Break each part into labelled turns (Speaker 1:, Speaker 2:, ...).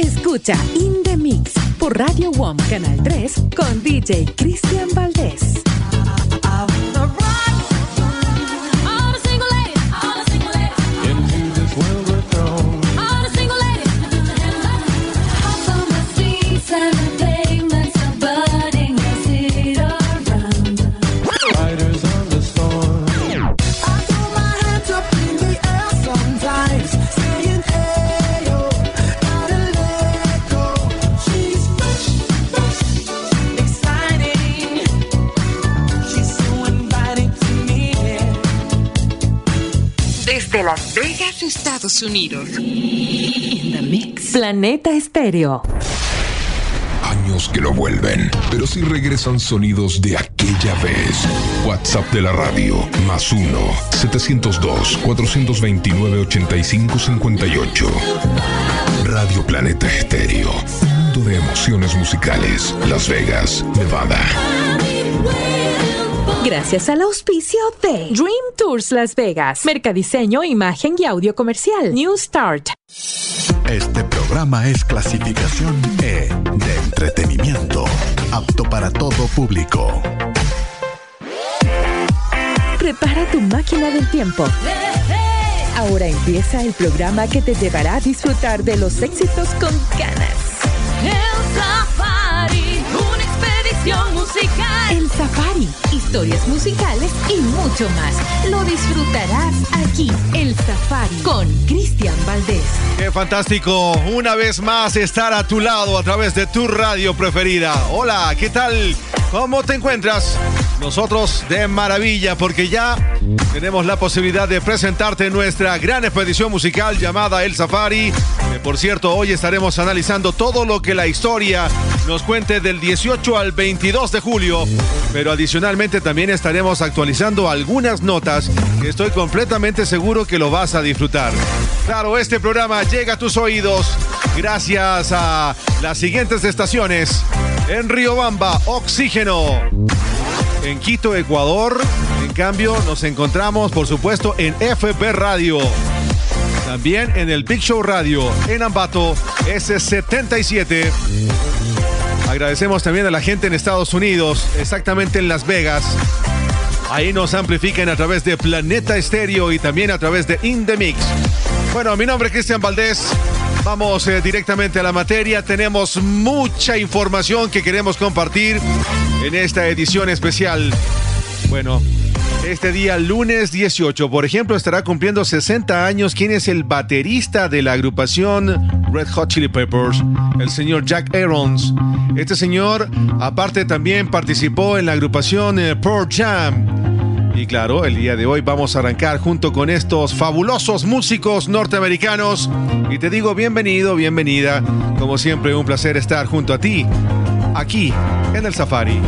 Speaker 1: Escucha In Mix por Radio WOM Canal 3 con DJ Cristian Valdés.
Speaker 2: Las Vegas, Estados Unidos.
Speaker 1: In the mix. Planeta Estéreo.
Speaker 3: Años que no vuelven, pero sí regresan sonidos de aquella vez. WhatsApp de la radio, más 1-702-429-8558. Radio Planeta Estéreo. Mundo de emociones musicales. Las Vegas, Nevada.
Speaker 1: Gracias al auspicio de Dream Tours Las Vegas, Mercadiseño, Imagen y Audio Comercial, New Start.
Speaker 4: Este programa es clasificación E de entretenimiento, apto para todo público.
Speaker 1: Prepara tu máquina del tiempo. Ahora empieza el programa que te llevará a disfrutar de los éxitos con ganas.
Speaker 5: El Safari, una expedición musical.
Speaker 1: El Safari, historias musicales y mucho más. Lo disfrutarás aquí, El Safari, con Cristian Valdés.
Speaker 6: Qué fantástico, una vez más estar a tu lado a través de tu radio preferida. Hola, ¿qué tal? ¿Cómo te encuentras? Nosotros de maravilla porque ya tenemos la posibilidad de presentarte nuestra gran expedición musical llamada El Safari. Que por cierto, hoy estaremos analizando todo lo que la historia nos cuente del 18 al 22 de julio. Pero adicionalmente también estaremos actualizando algunas notas que estoy completamente seguro que lo vas a disfrutar. Claro, este programa llega a tus oídos gracias a las siguientes estaciones. En Riobamba, Oxígeno. En Quito, Ecuador, en cambio, nos encontramos, por supuesto, en FB Radio. También en el Big Show Radio, en Ambato, S77. Agradecemos también a la gente en Estados Unidos, exactamente en Las Vegas. Ahí nos amplifican a través de Planeta Estéreo y también a través de In The Mix. Bueno, mi nombre es Cristian Valdés. Vamos eh, directamente a la materia. Tenemos mucha información que queremos compartir en esta edición especial. Bueno, este día, lunes 18, por ejemplo, estará cumpliendo 60 años quien es el baterista de la agrupación Red Hot Chili Peppers, el señor Jack Irons. Este señor, aparte, también participó en la agrupación eh, Pearl Jam. Y claro, el día de hoy vamos a arrancar junto con estos fabulosos músicos norteamericanos. Y te digo bienvenido, bienvenida. Como siempre, un placer estar junto a ti, aquí en el Safari.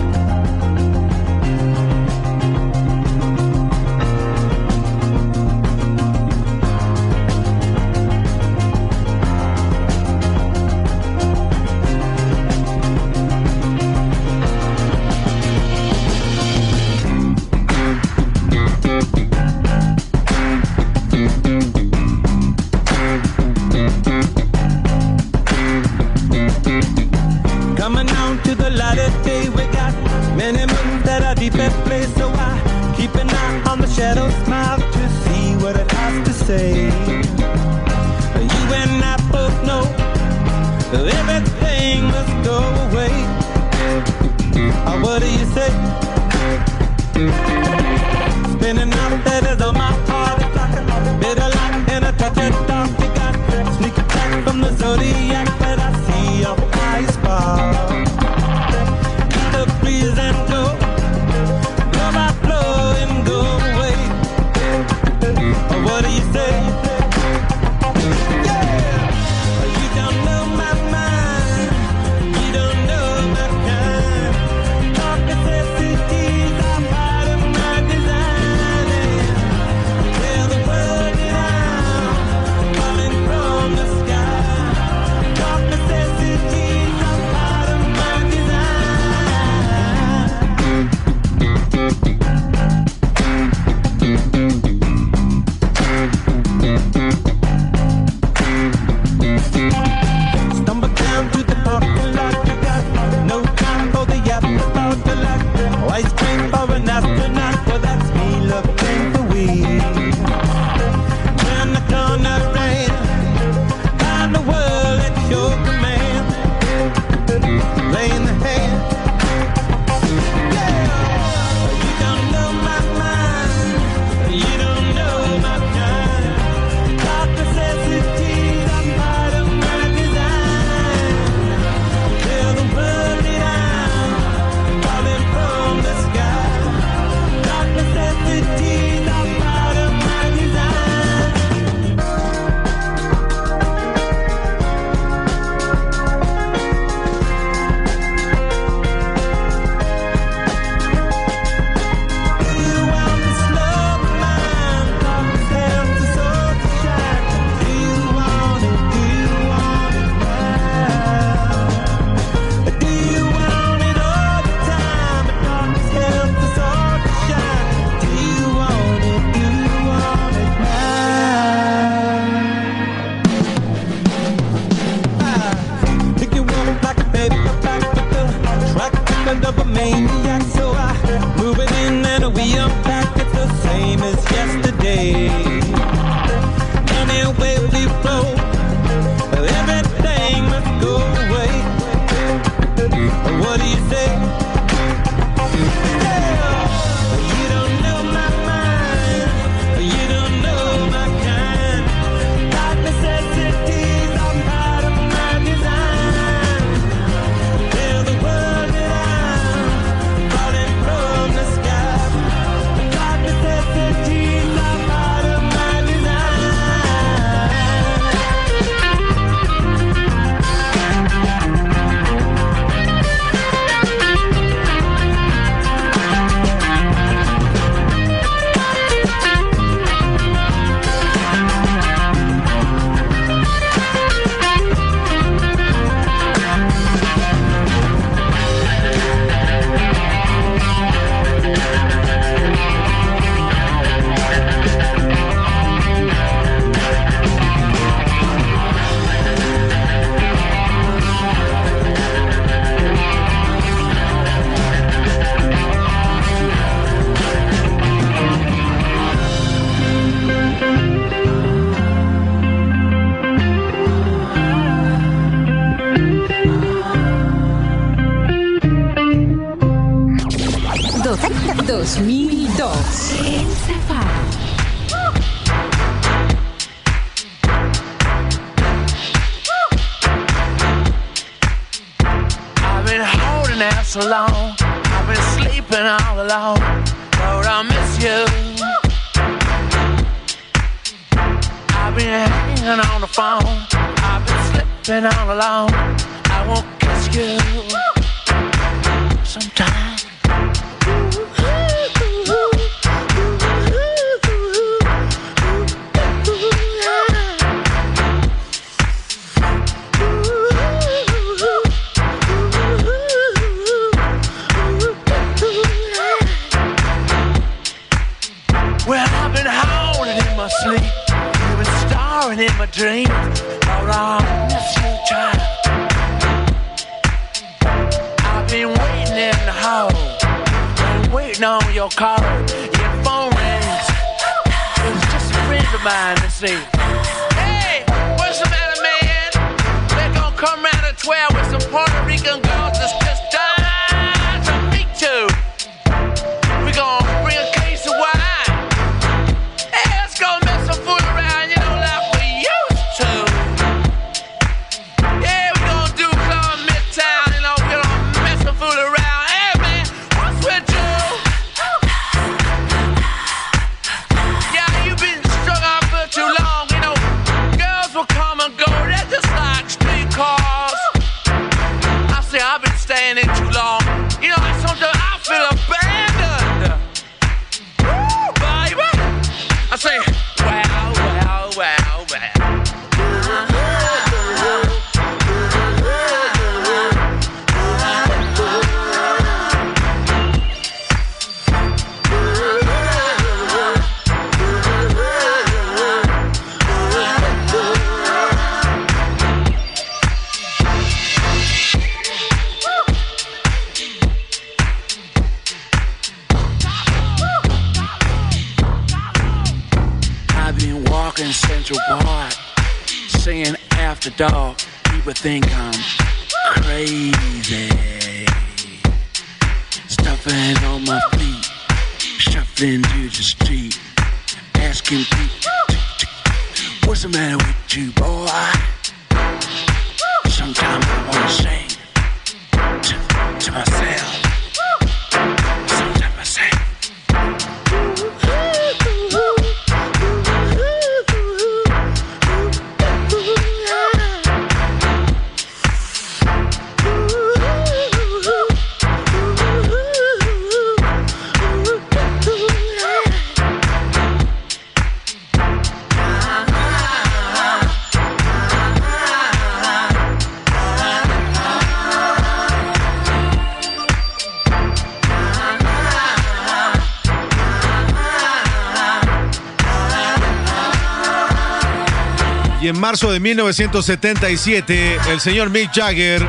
Speaker 6: Marzo de 1977, el señor Mick Jagger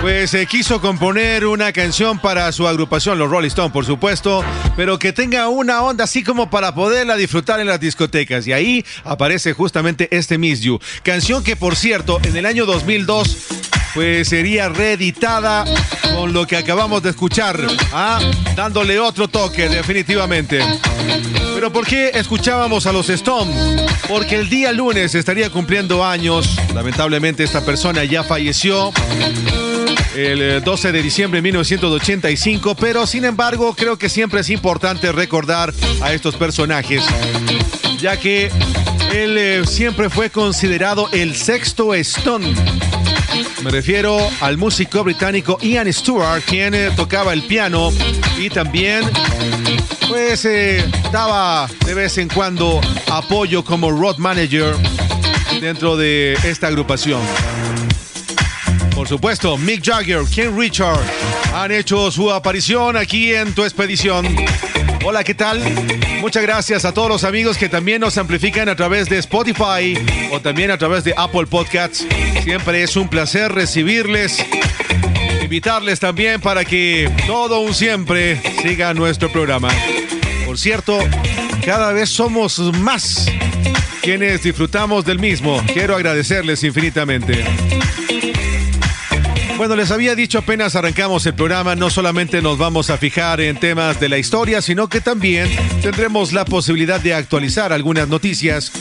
Speaker 6: pues eh, quiso componer una canción para su agrupación, los Rolling Stones, por supuesto, pero que tenga una onda así como para poderla disfrutar en las discotecas. Y ahí aparece justamente este Miss You, canción que por cierto, en el año 2002 pues sería reeditada con lo que acabamos de escuchar, ¿ah? dándole otro toque definitivamente. Pero ¿por qué escuchábamos a los Stones? Porque el día lunes estaría cumpliendo años, lamentablemente esta persona ya falleció el eh, 12 de diciembre de 1985, pero sin embargo creo que siempre es importante recordar a estos personajes, ya que él eh, siempre fue considerado el sexto Stone. Me refiero al músico británico Ian Stewart, quien eh, tocaba el piano y también pues eh, daba de vez en cuando apoyo como road manager dentro de esta agrupación. Por supuesto, Mick Jagger, Ken Richard han hecho su aparición aquí en tu expedición. Hola, ¿qué tal? Muchas gracias a todos los amigos que también nos amplifican a través de Spotify o también a través de Apple Podcasts. Siempre es un placer recibirles. Invitarles también para que todo un siempre siga nuestro programa. Por cierto, cada vez somos más quienes disfrutamos del mismo. Quiero agradecerles infinitamente. Bueno, les había dicho apenas arrancamos el programa, no solamente nos vamos a fijar en temas de la historia, sino que también tendremos la posibilidad de actualizar algunas noticias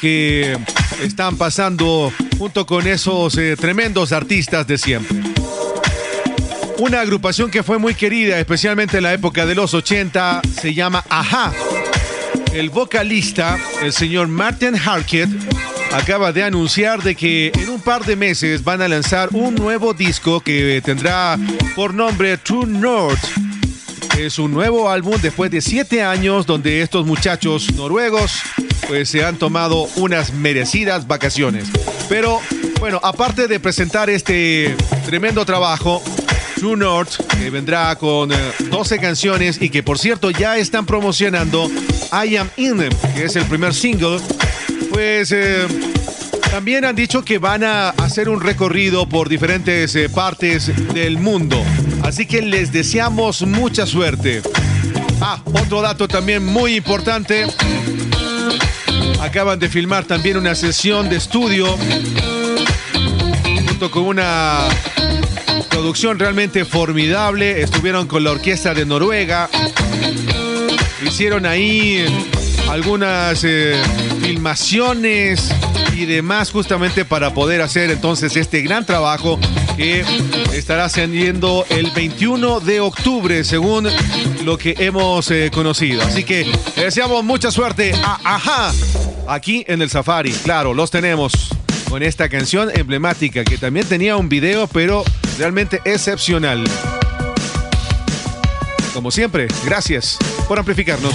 Speaker 6: que están pasando junto con esos eh, tremendos artistas de siempre. Una agrupación que fue muy querida, especialmente en la época de los 80, se llama Aja. El vocalista, el señor Martin Harkett, acaba de anunciar de que en un par de meses van a lanzar un nuevo disco que tendrá por nombre True North. Es un nuevo álbum después de siete años donde estos muchachos noruegos pues se han tomado unas merecidas vacaciones. Pero bueno, aparte de presentar este tremendo trabajo, True North, que vendrá con 12 eh, canciones y que por cierto ya están promocionando I Am In que es el primer single pues eh, también han dicho que van a hacer un recorrido por diferentes eh, partes del mundo. Así que les deseamos mucha suerte. Ah, otro dato también muy importante. Acaban de filmar también una sesión de estudio junto con una producción realmente formidable. Estuvieron con la orquesta de Noruega. Hicieron ahí algunas eh, filmaciones y demás justamente para poder hacer entonces este gran trabajo que estará saliendo el 21 de octubre según lo que hemos eh, conocido. Así que deseamos mucha suerte a Ajá aquí en el Safari. Claro, los tenemos con esta canción emblemática que también tenía un video pero realmente excepcional. Como siempre, gracias por amplificarnos.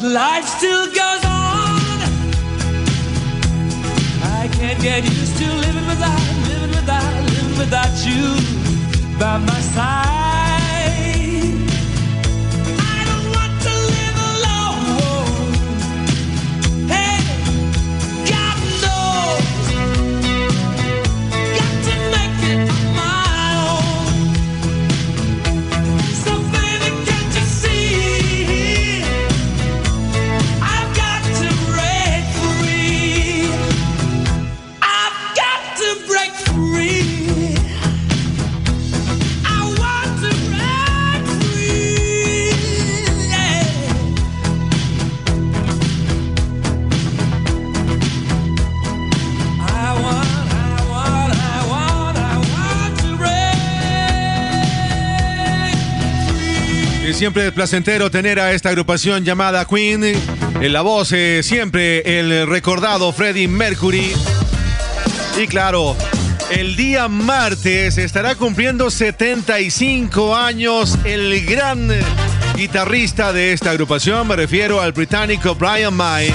Speaker 7: But life still goes
Speaker 6: siempre es placentero tener a esta agrupación llamada Queen. En la voz, eh, siempre el recordado Freddie Mercury. Y claro, el día martes estará cumpliendo 75 años el gran guitarrista de esta agrupación. Me refiero al británico Brian May.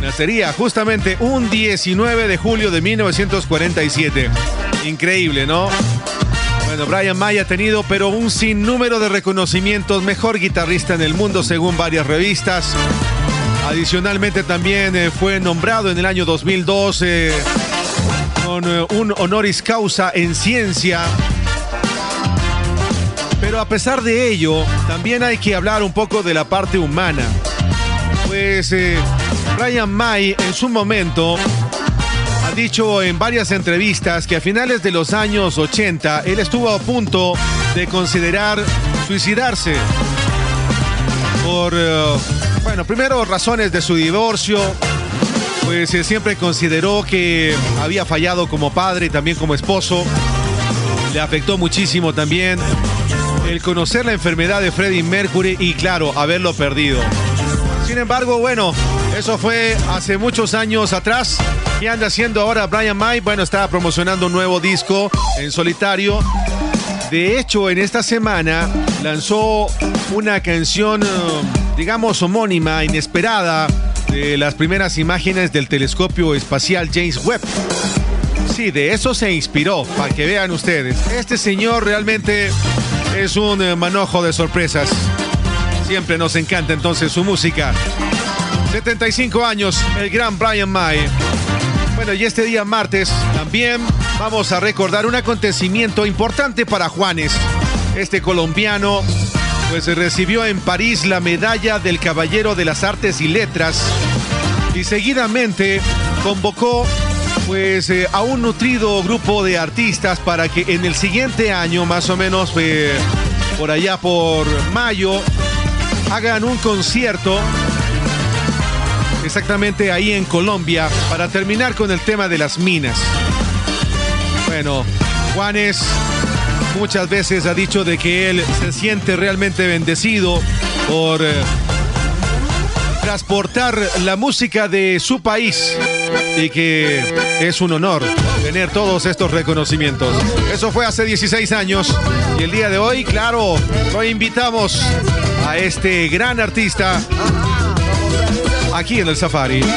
Speaker 6: Nacería justamente un 19 de julio de 1947. Increíble, ¿no? Bueno, Brian May ha tenido pero un sinnúmero de reconocimientos, mejor guitarrista en el mundo según varias revistas. Adicionalmente también eh, fue nombrado en el año 2012 con eh, un honoris causa en ciencia. Pero a pesar de ello, también hay que hablar un poco de la parte humana. Pues eh, Brian May en su momento dicho en varias entrevistas que a finales de los años 80 él estuvo a punto de considerar suicidarse por, eh, bueno, primero razones de su divorcio, pues él siempre consideró que había fallado como padre y también como esposo. Le afectó muchísimo también el conocer la enfermedad de Freddie Mercury y claro, haberlo perdido. Sin embargo, bueno, eso fue hace muchos años atrás. ¿Qué anda haciendo ahora Brian May? Bueno, está promocionando un nuevo disco en solitario. De hecho, en esta semana lanzó una canción, eh, digamos, homónima, inesperada, de las primeras imágenes del telescopio espacial James Webb. Sí, de eso se inspiró, para que vean ustedes. Este señor realmente es un eh, manojo de sorpresas. Siempre nos encanta entonces su música. 75 años, el gran Brian May. Bueno, y este día martes también vamos a recordar un acontecimiento importante para Juanes. Este colombiano pues recibió en París la medalla del Caballero de las Artes y Letras y seguidamente convocó pues eh, a un nutrido grupo de artistas para que en el siguiente año, más o menos eh, por allá por mayo, hagan un concierto exactamente ahí en Colombia para terminar con el tema de las minas. Bueno, Juanes muchas veces ha dicho de que él se siente realmente bendecido por eh, transportar la música de su país y que es un honor tener todos estos reconocimientos. Eso fue hace 16 años y el día de hoy, claro, lo invitamos a este gran artista aquí en el Safari.
Speaker 8: Ya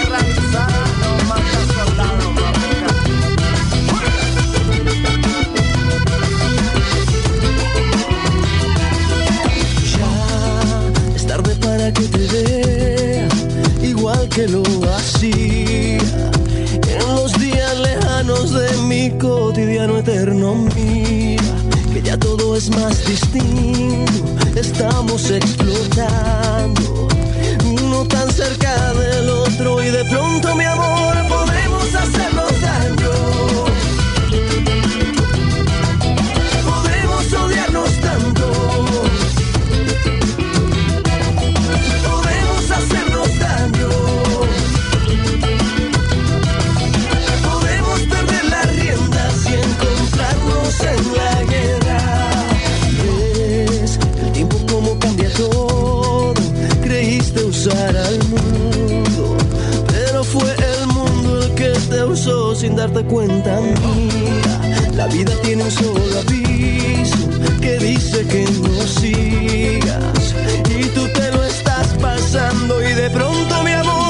Speaker 8: es tarde para que te vea, igual que lo hacía en los días lejanos de mi cotidiano eterno. Mira, que ya todo es más distinto, estamos explotando, uno tan cerca del otro y de pronto mi amor podemos hacernos darte cuenta. Mira, la vida tiene un solo aviso que dice que no sigas y tú te lo estás pasando y de pronto mi amor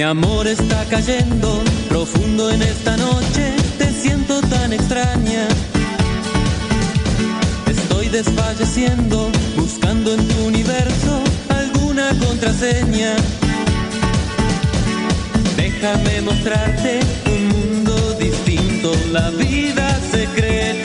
Speaker 9: Mi amor está cayendo profundo en esta noche, te siento tan extraña. Estoy desfalleciendo, buscando en tu universo alguna contraseña. Déjame mostrarte un mundo distinto, la vida secreta.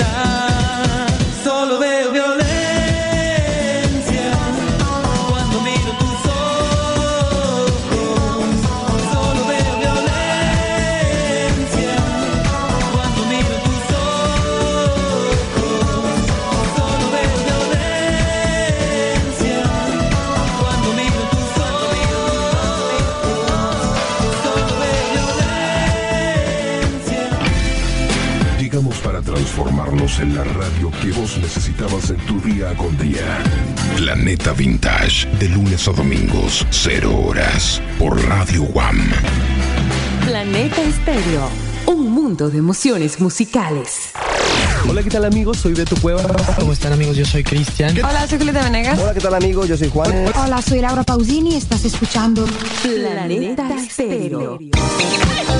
Speaker 3: La radio que vos necesitabas en tu día con día. Planeta Vintage, de lunes a domingos, 0 horas, por Radio Guam.
Speaker 10: Planeta Estéreo, un mundo de emociones musicales.
Speaker 11: Hola, ¿qué tal amigos? Soy Beto Cueva. ¿Cómo están amigos? Yo soy Cristian.
Speaker 12: Hola, soy Julieta Venegas.
Speaker 11: Hola, ¿qué tal amigos? Yo soy Juan.
Speaker 12: Hola, soy Laura Pausini. Estás escuchando
Speaker 10: Planeta Estéreo.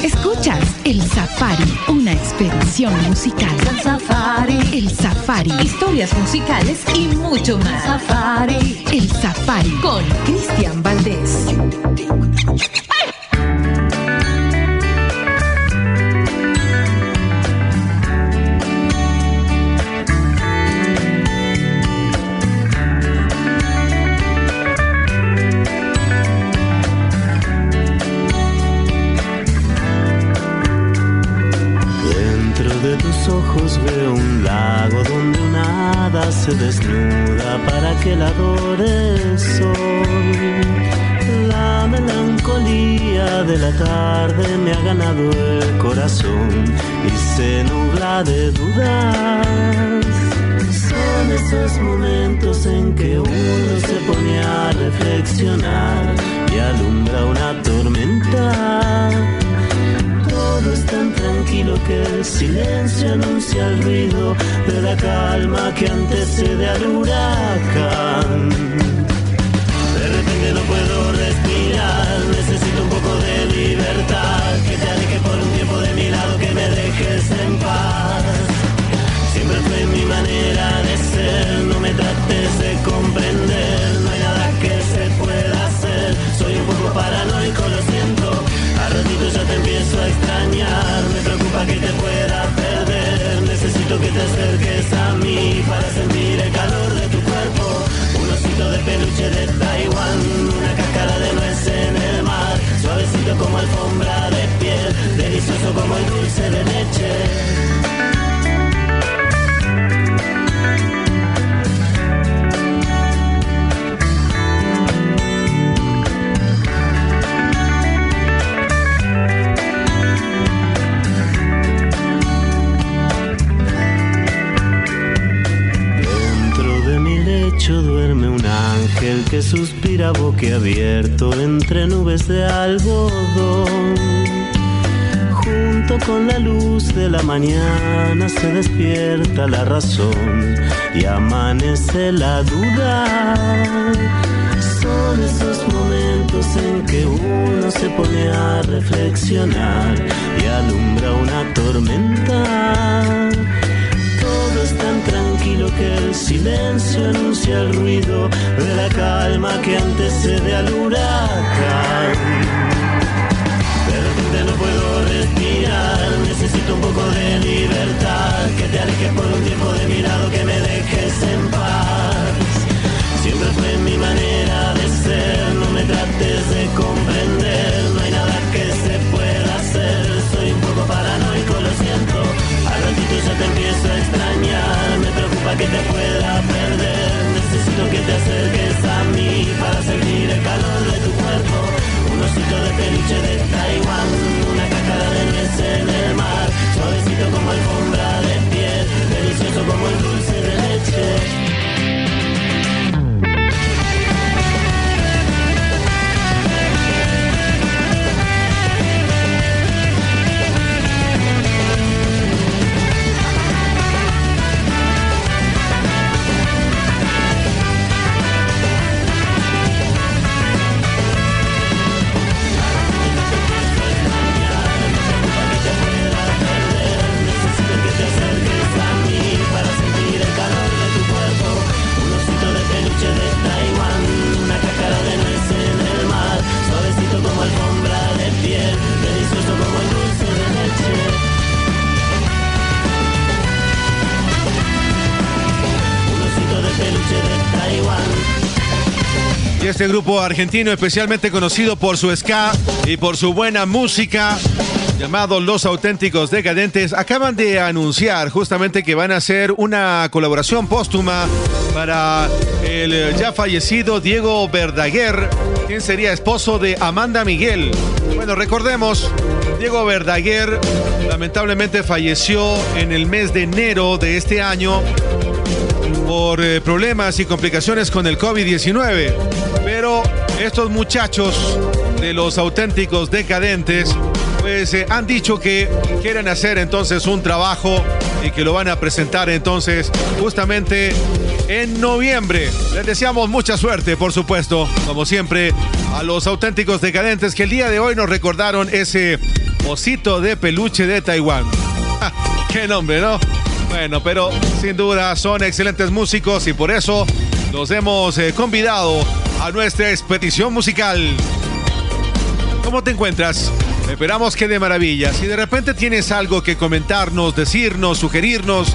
Speaker 10: Escuchas El Safari, una expedición musical.
Speaker 13: El Safari.
Speaker 10: El Safari, historias musicales y mucho más.
Speaker 13: Safari.
Speaker 10: El Safari con Cristian Valdés.
Speaker 14: Ojos veo un lago donde una hada se desnuda para que la adores hoy. La melancolía de la tarde me ha ganado el corazón y se nubla de dudas. Son esos momentos en que uno se pone a reflexionar y alumbra una tormenta. Tranquilo que el silencio anuncia el ruido de la calma que antecede al huracán. De repente no puedo respirar, necesito un poco de libertad, que te aleje por un tiempo de mi lado, que me dejes en paz. Siempre fue mi manera de ser, no me trates de comprender, no hay nada que se pueda hacer, soy un poco paranoico, lo siento, a ratito ya te empiezo a extrañar, preocupa que te pueda perder, necesito que te acerques a mí para sentir el calor de tu cuerpo, un osito de peluche de Taiwán, una cáscara de nuez en el mar, suavecito como alfombra de piel, delicioso como el dulce de leche. Mi lecho duerme un ángel que suspira boquiabierto entre nubes de algodón. Junto con la luz de la mañana se despierta la razón y amanece la duda. Son esos momentos en que uno se pone a reflexionar y alumbra una tormenta que el silencio anuncia el ruido de la calma que antecede al huracán. De repente no puedo respirar, necesito un poco de libertad, que te alejes por un tiempo de mi lado, que me dejes en paz. Siempre fue mi manera de ser, no me trates de comprender, no hay nada que se pueda hacer, soy un poco paranoico, lo siento, al ratito ya te empiezo a extrañar que te pueda perder, necesito que te acerques a mí para sentir el calor de tu cuerpo, un osito de peluche de Taiwán, una cáscara de nuez en el mar, suavecito como alfombra de piel, delicioso como el dulce de leche.
Speaker 6: Y este grupo argentino, especialmente conocido por su ska y por su buena música, llamado Los Auténticos Decadentes, acaban de anunciar justamente que van a hacer una colaboración póstuma para el ya fallecido Diego Verdaguer, quien sería esposo de Amanda Miguel. Bueno, recordemos, Diego Verdaguer lamentablemente falleció en el mes de enero de este año por eh, problemas y complicaciones con el COVID-19. Pero estos muchachos de los auténticos decadentes, pues eh, han dicho que quieren hacer entonces un trabajo y que lo van a presentar entonces justamente en noviembre. Les deseamos mucha suerte, por supuesto, como siempre, a los auténticos decadentes que el día de hoy nos recordaron ese osito de peluche de Taiwán. ¡Qué nombre, ¿no? Bueno, pero sin duda son excelentes músicos y por eso los hemos eh, convidado a nuestra expedición musical. ¿Cómo te encuentras? Esperamos que de maravilla. Si de repente tienes algo que comentarnos, decirnos, sugerirnos,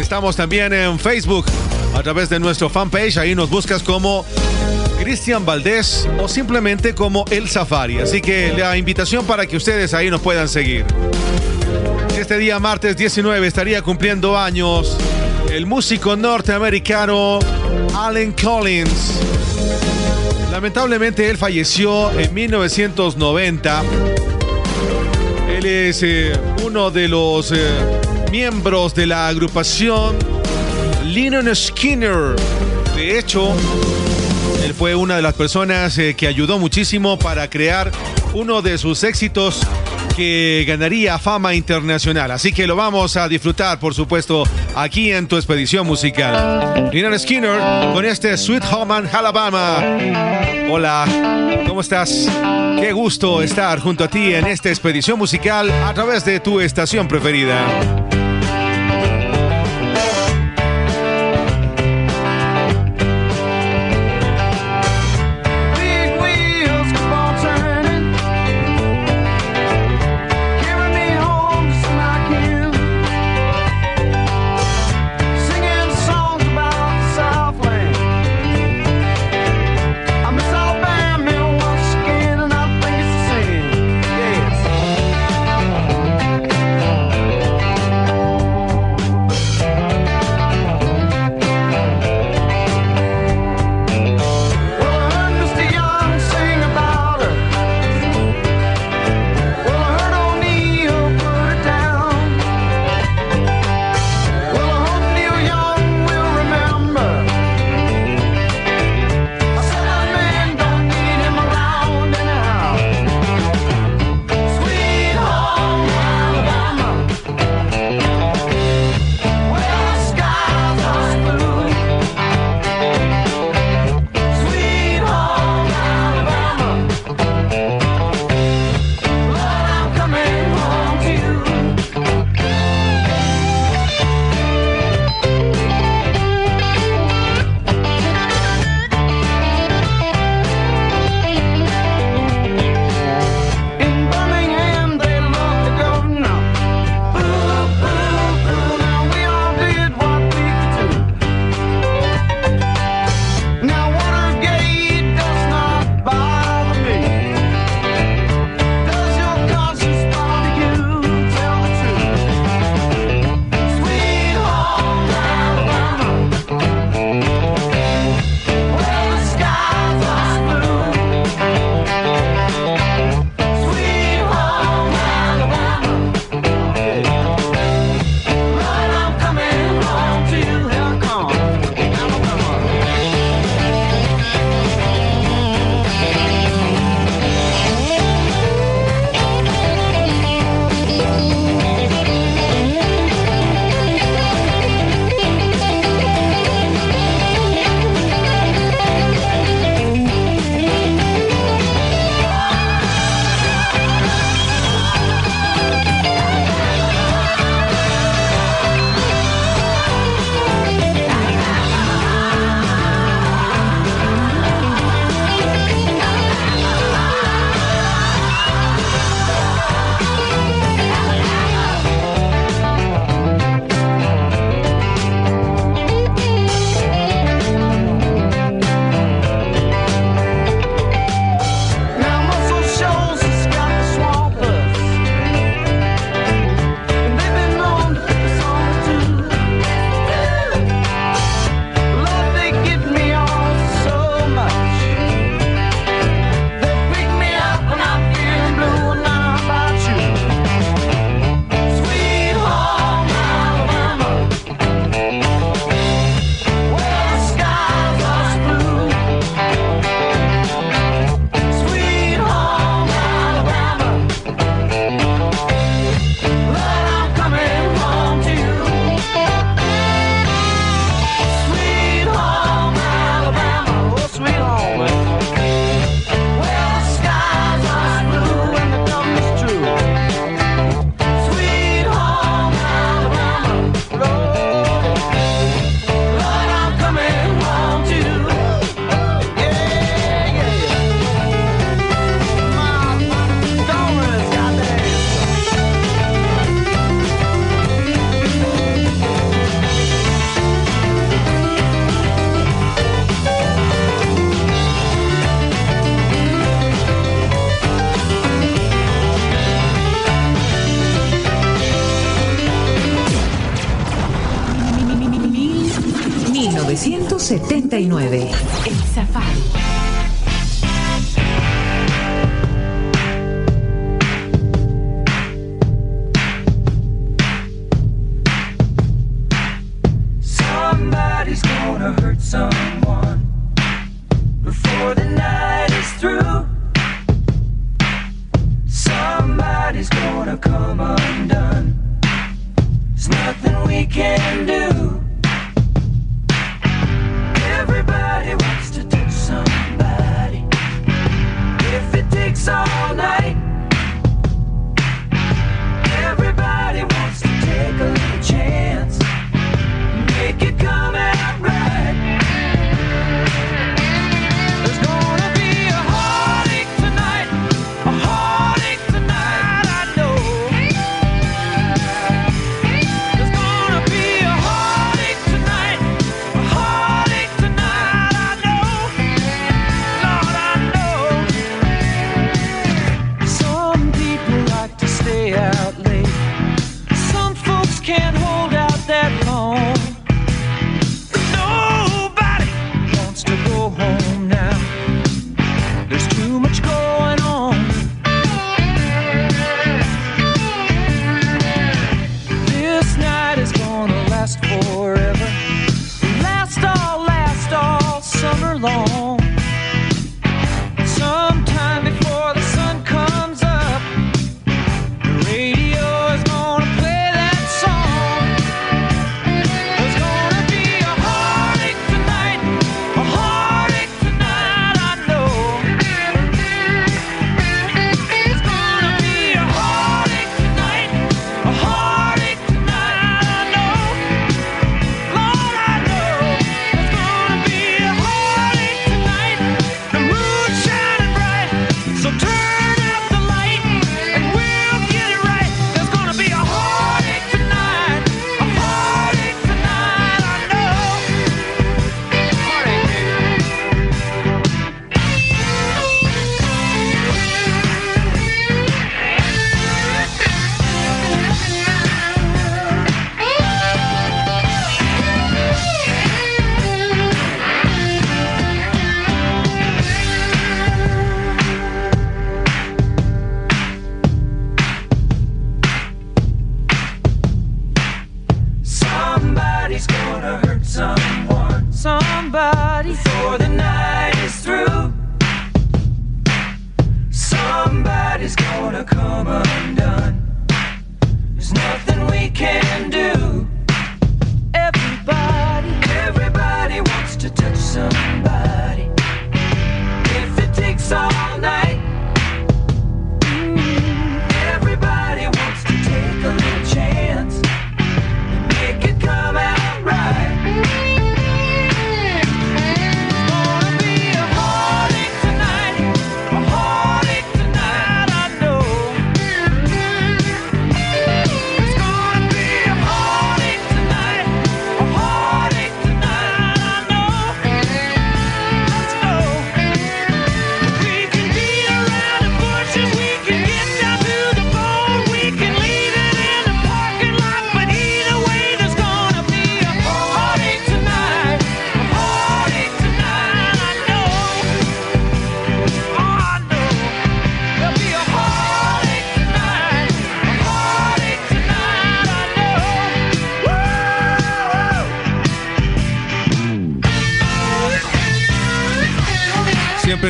Speaker 6: estamos también en Facebook a través de nuestro fanpage. Ahí nos buscas como Cristian Valdés o simplemente como El Safari. Así que la invitación para que ustedes ahí nos puedan seguir. Este día, martes 19, estaría cumpliendo años el músico norteamericano Allen Collins. Lamentablemente él falleció en 1990. Él es eh, uno de los eh, miembros de la agrupación Lennon Skinner. De hecho, él fue una de las personas eh, que ayudó muchísimo para crear uno de sus éxitos que ganaría fama internacional. Así que lo vamos a disfrutar, por supuesto, aquí en tu expedición musical. Lennon Skinner con este Sweet Home in Alabama. Hola, ¿cómo estás? Qué gusto estar junto a ti en esta expedición musical a través de tu estación preferida.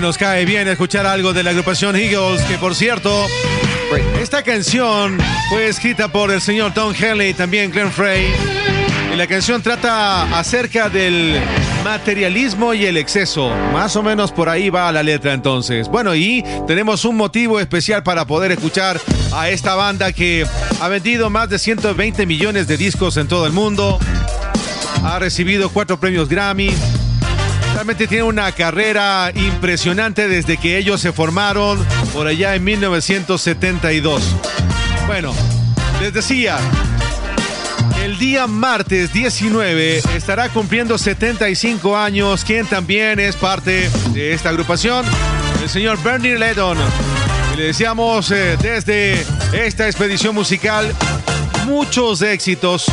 Speaker 6: nos cae bien escuchar algo de la agrupación Eagles, que por cierto, esta canción fue escrita por el señor Tom Henley y también Glenn Frey. Y la canción trata acerca del materialismo y el exceso. Más o menos por ahí va la letra entonces. Bueno, y tenemos un motivo especial para poder escuchar a esta banda que ha vendido más de 120 millones de discos en todo el mundo. Ha recibido cuatro premios Grammy, Realmente tiene una carrera impresionante desde que ellos se formaron por allá en 1972. Bueno, les decía, el día martes 19 estará cumpliendo 75 años, quien también es parte de esta agrupación, el señor Bernie Ledon. Le deseamos eh, desde esta expedición musical muchos éxitos.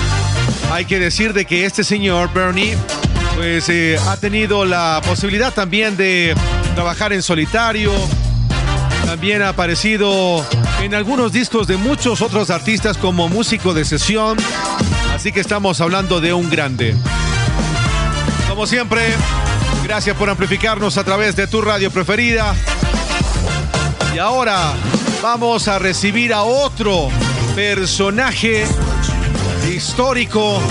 Speaker 6: Hay que decir de que este señor Bernie pues eh, ha tenido la posibilidad también de trabajar en solitario. También ha aparecido en algunos discos de muchos otros artistas como músico de sesión. Así que estamos hablando de un grande. Como siempre, gracias por amplificarnos a través de tu radio preferida. Y ahora vamos a recibir a otro personaje histórico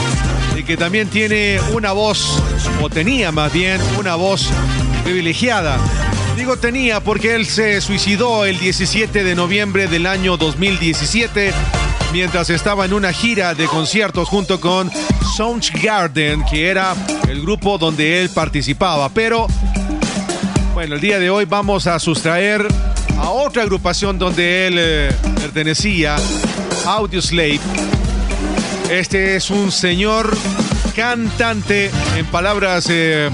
Speaker 6: y que también tiene una voz, o tenía más bien, una voz privilegiada. Digo tenía porque él se suicidó el 17 de noviembre del año 2017 mientras estaba en una gira de conciertos junto con Soundgarden, que era el grupo donde él participaba. Pero, bueno, el día de hoy vamos a sustraer a otra agrupación donde él eh, pertenecía, Audioslave. Este es un señor cantante en palabras eh,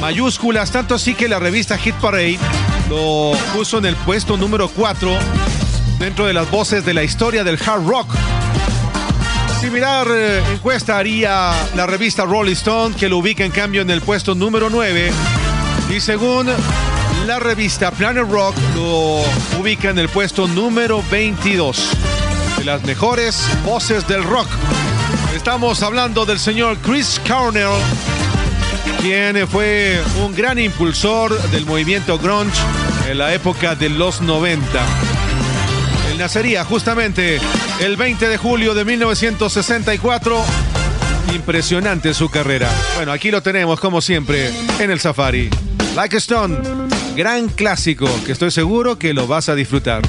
Speaker 6: mayúsculas, tanto así que la revista Hit Parade lo puso en el puesto número 4 dentro de las voces de la historia del hard rock. Similar eh, encuesta haría la revista Rolling Stone, que lo ubica en cambio en el puesto número 9. Y según la revista Planet Rock, lo ubica en el puesto número 22 de las mejores voces del rock. Estamos hablando del señor Chris Cornell, quien fue un gran impulsor del movimiento grunge en la época de los 90. Él nacería justamente el 20 de julio de 1964. Impresionante su carrera. Bueno, aquí lo tenemos como siempre en el Safari. Like Stone, gran clásico que estoy seguro que lo vas a disfrutar.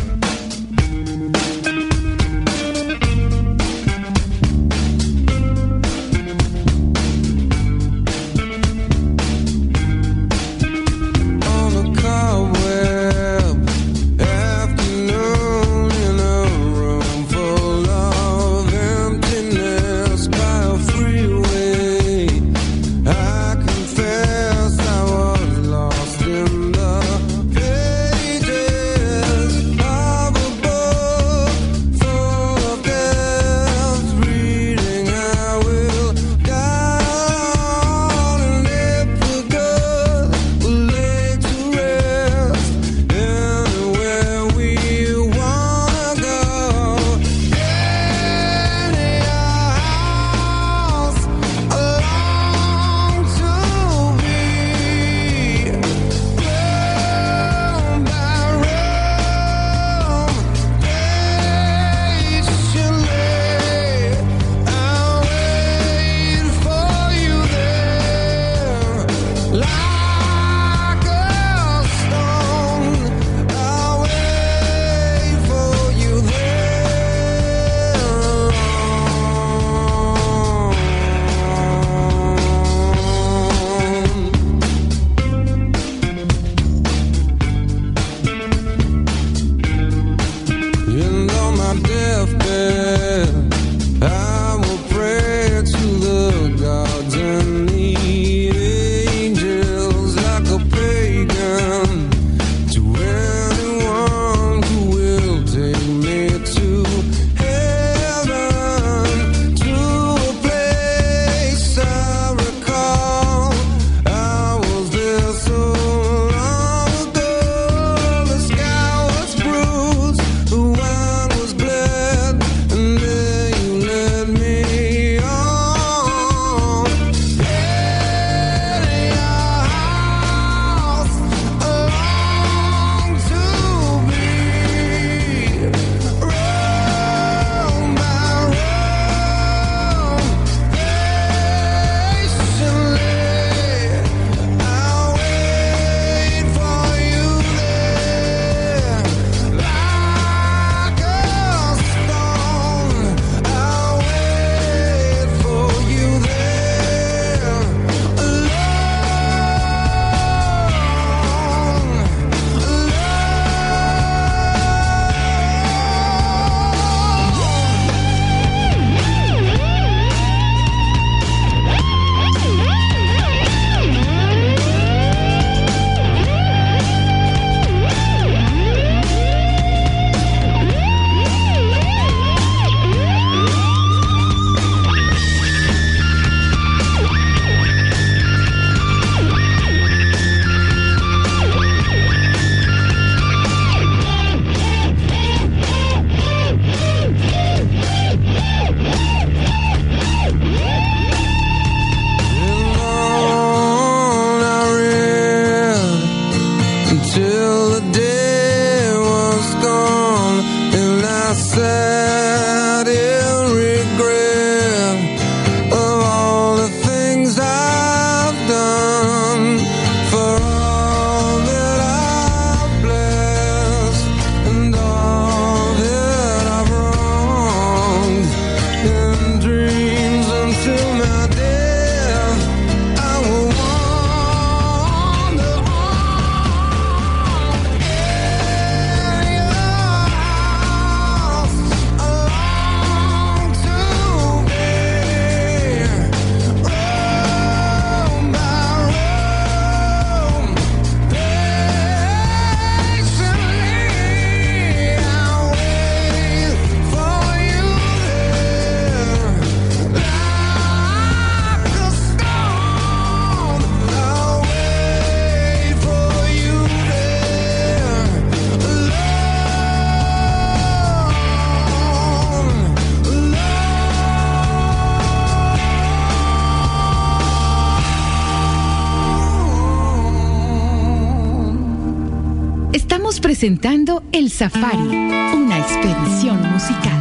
Speaker 15: Presentando El Safari, una expedición musical.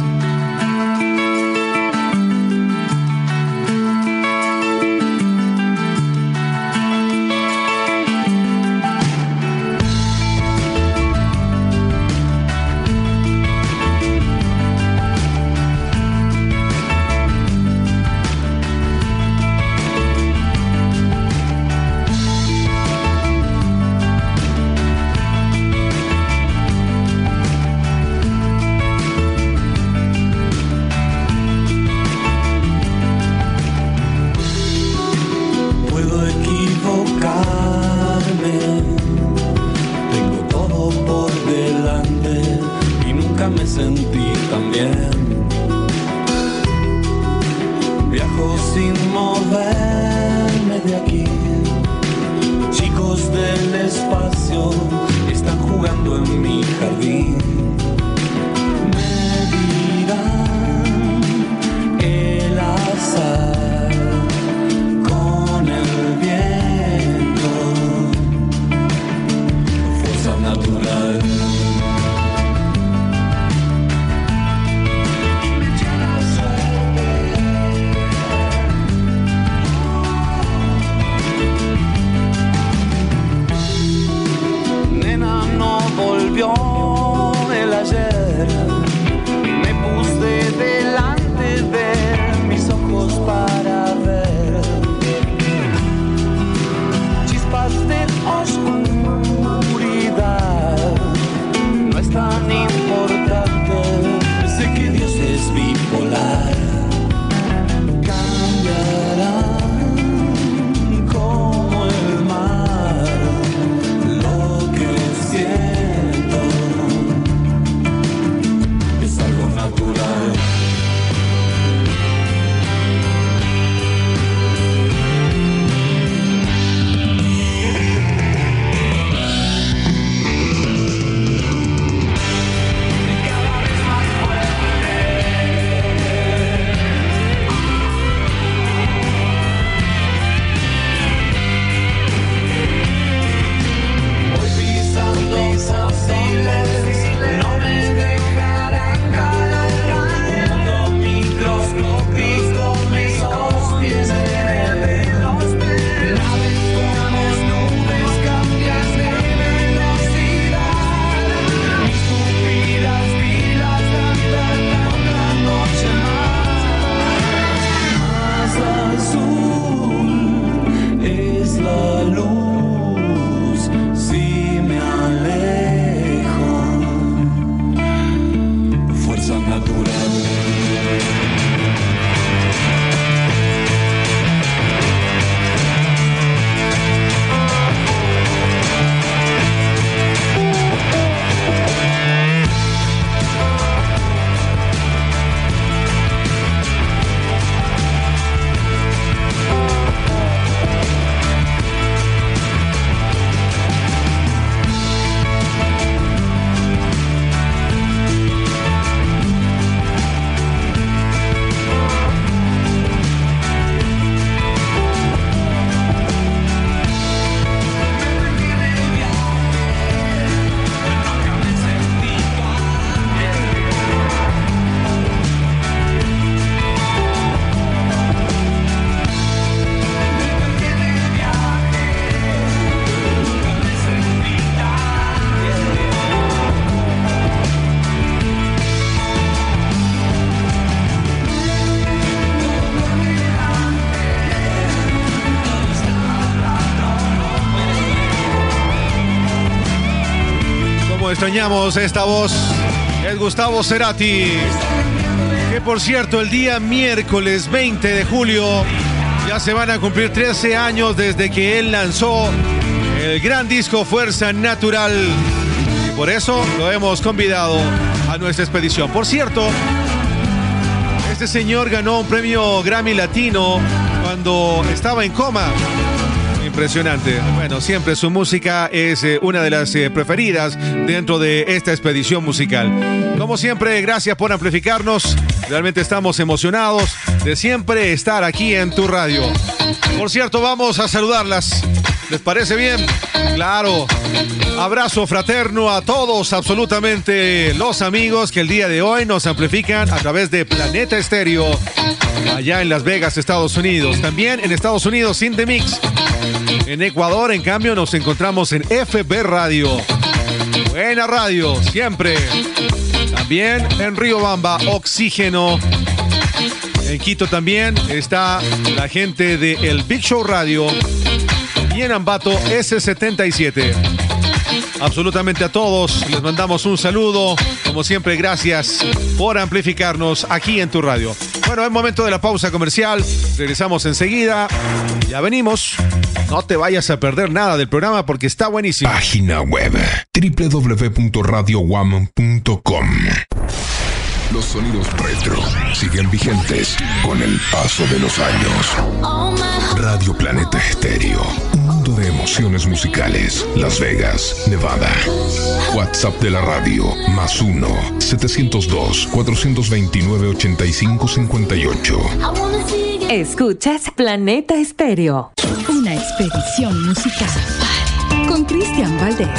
Speaker 6: Extrañamos esta voz, es Gustavo Cerati. Que por cierto, el día miércoles 20 de julio ya se van a cumplir 13 años desde que él lanzó el gran disco Fuerza Natural. Y por eso lo hemos convidado a nuestra expedición. Por cierto, este señor ganó un premio Grammy Latino cuando estaba en coma. Impresionante. Bueno, siempre su música es eh, una de las eh, preferidas dentro de esta expedición musical. Como siempre, gracias por amplificarnos. Realmente estamos emocionados de siempre estar aquí en tu radio. Por cierto, vamos a saludarlas. ¿Les parece bien? Claro. Abrazo fraterno a todos, absolutamente los amigos que el día de hoy nos amplifican a través de Planeta Estéreo, allá en Las Vegas, Estados Unidos. También en Estados Unidos, sin The Mix. En Ecuador, en cambio, nos encontramos en FB Radio. Buena radio, siempre. También en Río Bamba, Oxígeno. En Quito también está la gente de El Big Show Radio. Y en Ambato, S77. Absolutamente a todos les mandamos un saludo. Como siempre, gracias por amplificarnos aquí en tu radio. Bueno, es momento de la pausa comercial. Regresamos enseguida. Ya venimos. No te vayas a perder nada del programa porque está buenísimo.
Speaker 3: Página web www.radiowam.com Los sonidos retro siguen vigentes con el paso de los años. Radio Planeta Estéreo. Mundo de emociones musicales. Las Vegas, Nevada. WhatsApp de la radio. Más 1-702-429-8558.
Speaker 10: Escuchas Planeta Estéreo. Una expedición musical. Con Cristian Valdés.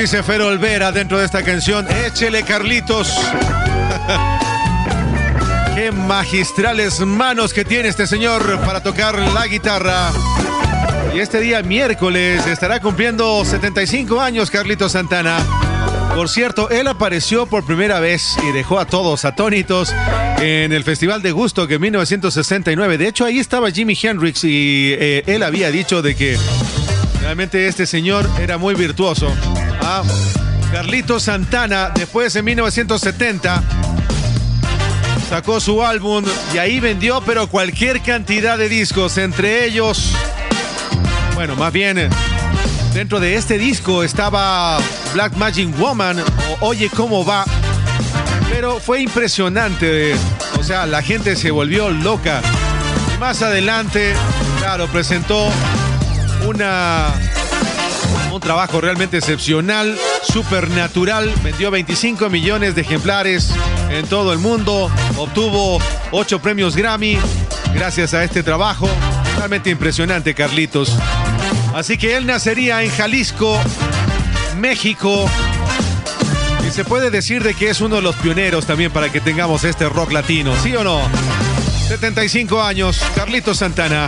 Speaker 6: Dice Fer Olvera dentro de esta canción, échele Carlitos. Qué magistrales manos que tiene este señor para tocar la guitarra. Y este día miércoles estará cumpliendo 75 años Carlitos Santana. Por cierto, él apareció por primera vez y dejó a todos atónitos en el Festival de Gusto que en 1969. De hecho, ahí estaba Jimi Hendrix y eh, él había dicho de que realmente este señor era muy virtuoso. Carlitos Santana, después en 1970, sacó su álbum y ahí vendió, pero cualquier cantidad de discos, entre ellos, bueno, más bien, dentro de este disco estaba Black Magic Woman o Oye cómo va, pero fue impresionante, o sea, la gente se volvió loca. Y más adelante, claro, presentó una un trabajo realmente excepcional, supernatural. Vendió 25 millones de ejemplares en todo el mundo. Obtuvo 8 premios Grammy gracias a este trabajo. Realmente impresionante, Carlitos. Así que él nacería en Jalisco, México. Y se puede decir de que es uno de los pioneros también para que tengamos este rock latino, ¿sí o no? 75 años, Carlitos Santana.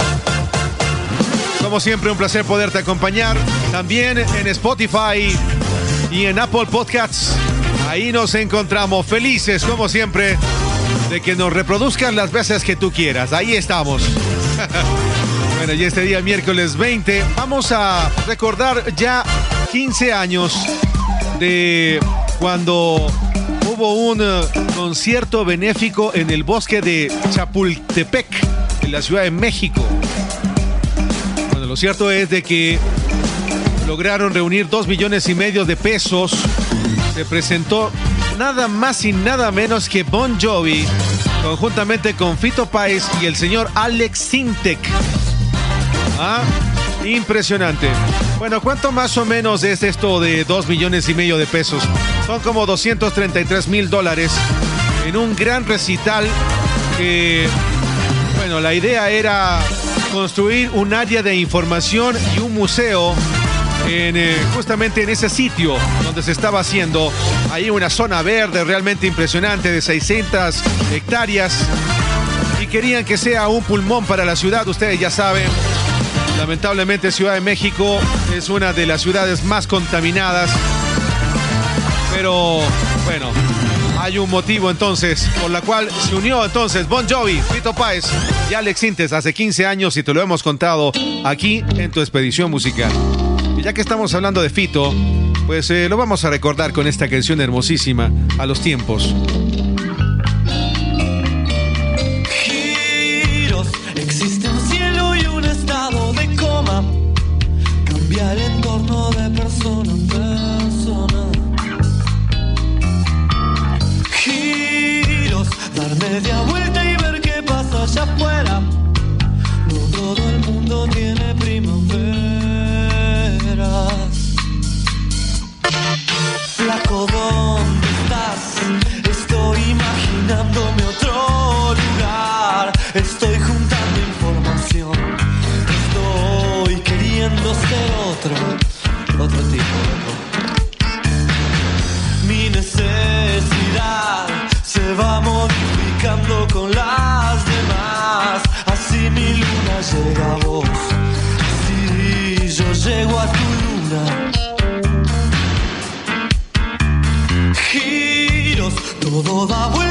Speaker 6: Como siempre, un placer poderte acompañar. También en Spotify y en Apple Podcasts. Ahí nos encontramos felices, como siempre, de que nos reproduzcan las veces que tú quieras. Ahí estamos. bueno, y este día, miércoles 20, vamos a recordar ya 15 años de cuando hubo un eh, concierto benéfico en el bosque de Chapultepec, en la Ciudad de México. Bueno, lo cierto es de que lograron reunir dos millones y medio de pesos. Se presentó nada más y nada menos que Bon Jovi, conjuntamente con Fito Páez y el señor Alex Sintek. Ah, impresionante. Bueno, ¿cuánto más o menos es esto de dos millones y medio de pesos? Son como 233 mil dólares en un gran recital bueno, la idea era construir un área de información y un museo eh, justamente en ese sitio donde se estaba haciendo. Ahí una zona verde realmente impresionante de 600 hectáreas. Y querían que sea un pulmón para la ciudad, ustedes ya saben. Lamentablemente Ciudad de México es una de las ciudades más contaminadas. Pero bueno, hay un motivo entonces por la cual se unió entonces Bon Jovi, Fito Páez y Alex Sintes hace 15 años y te lo hemos contado aquí en tu expedición musical. Ya que estamos hablando de Fito, pues eh, lo vamos a recordar con esta canción hermosísima, A los tiempos.
Speaker 14: Todo da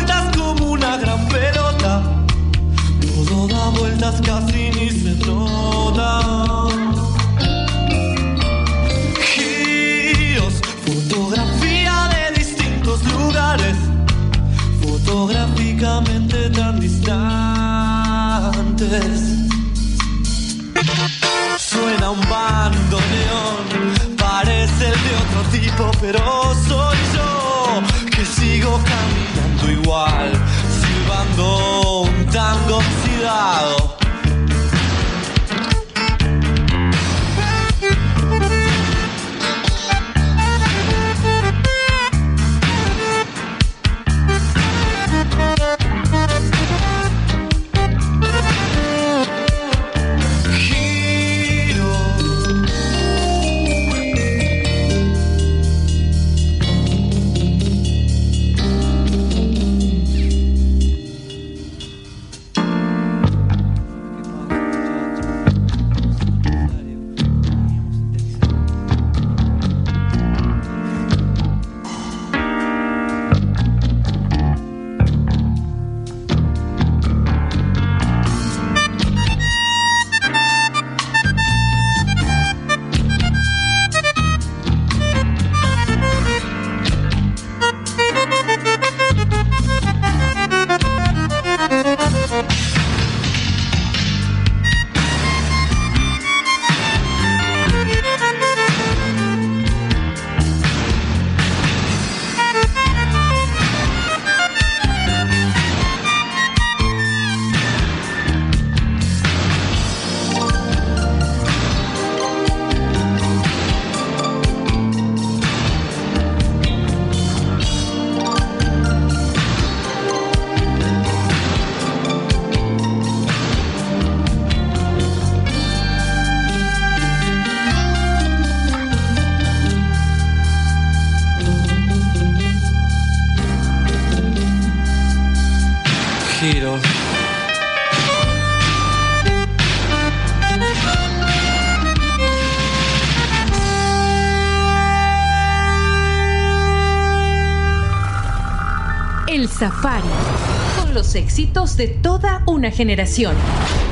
Speaker 14: de
Speaker 8: toda una generación.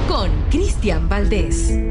Speaker 8: Con Cristian Valdés.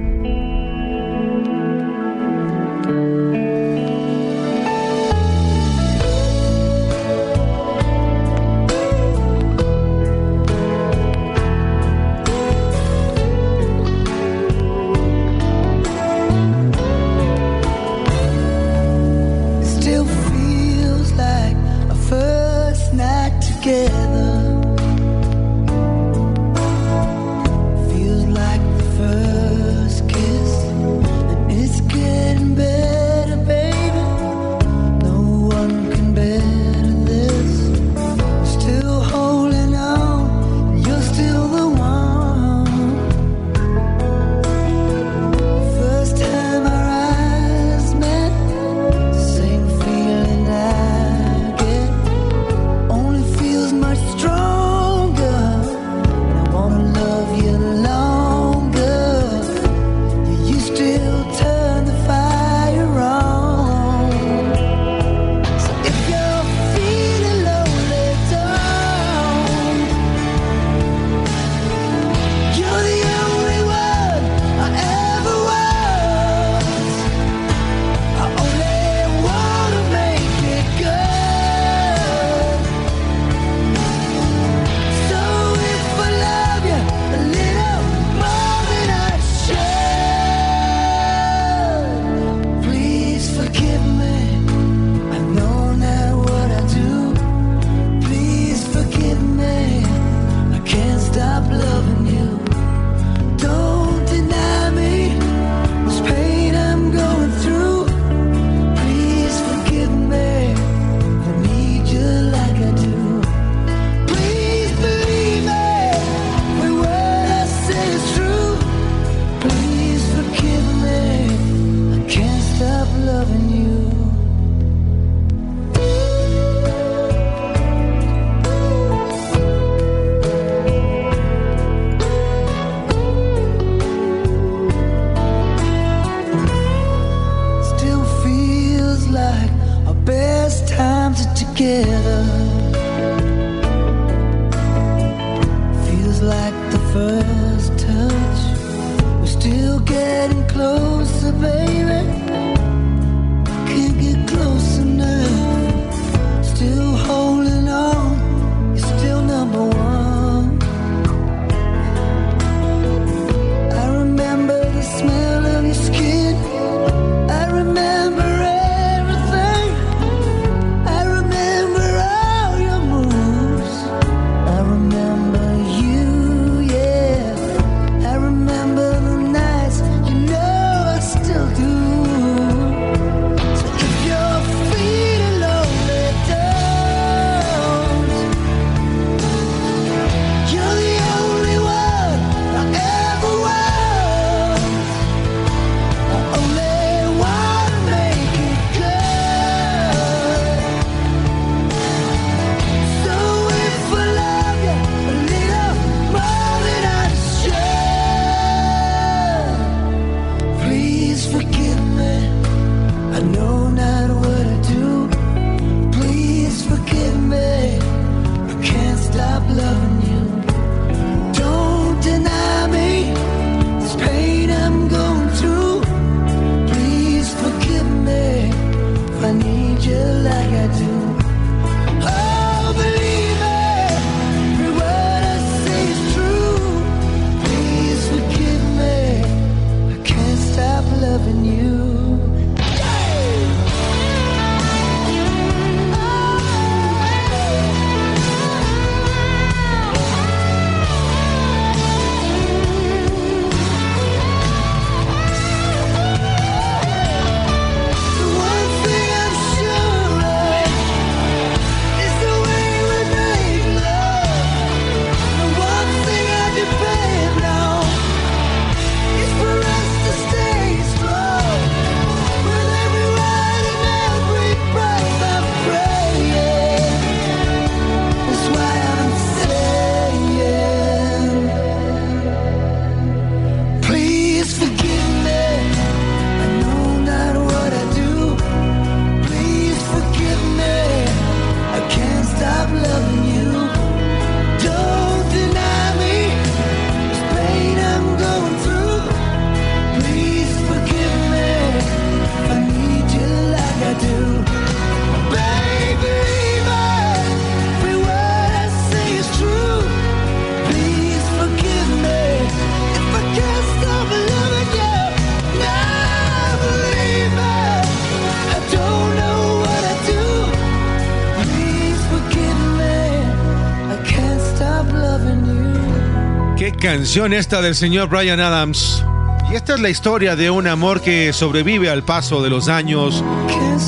Speaker 6: Canción esta del señor Brian Adams. Y esta es la historia de un amor que sobrevive al paso de los años,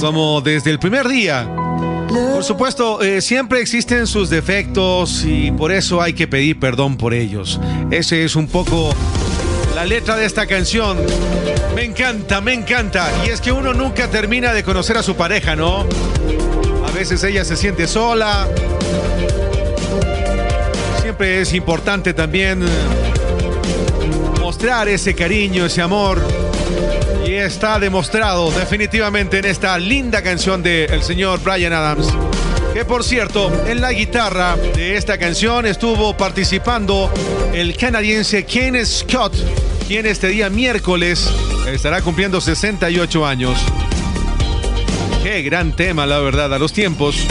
Speaker 6: como desde el primer día. Por supuesto, eh, siempre existen sus defectos y por eso hay que pedir perdón por ellos. Ese es un poco la letra de esta canción. Me encanta, me encanta. Y es que uno nunca termina de conocer a su pareja, ¿no? A veces ella se siente sola. Es importante también mostrar ese cariño, ese amor. Y está demostrado definitivamente en esta linda canción del señor Brian Adams. Que por cierto, en la guitarra de esta canción estuvo participando el canadiense Ken Scott, quien este día miércoles estará cumpliendo 68 años. Qué gran tema, la verdad, a los tiempos.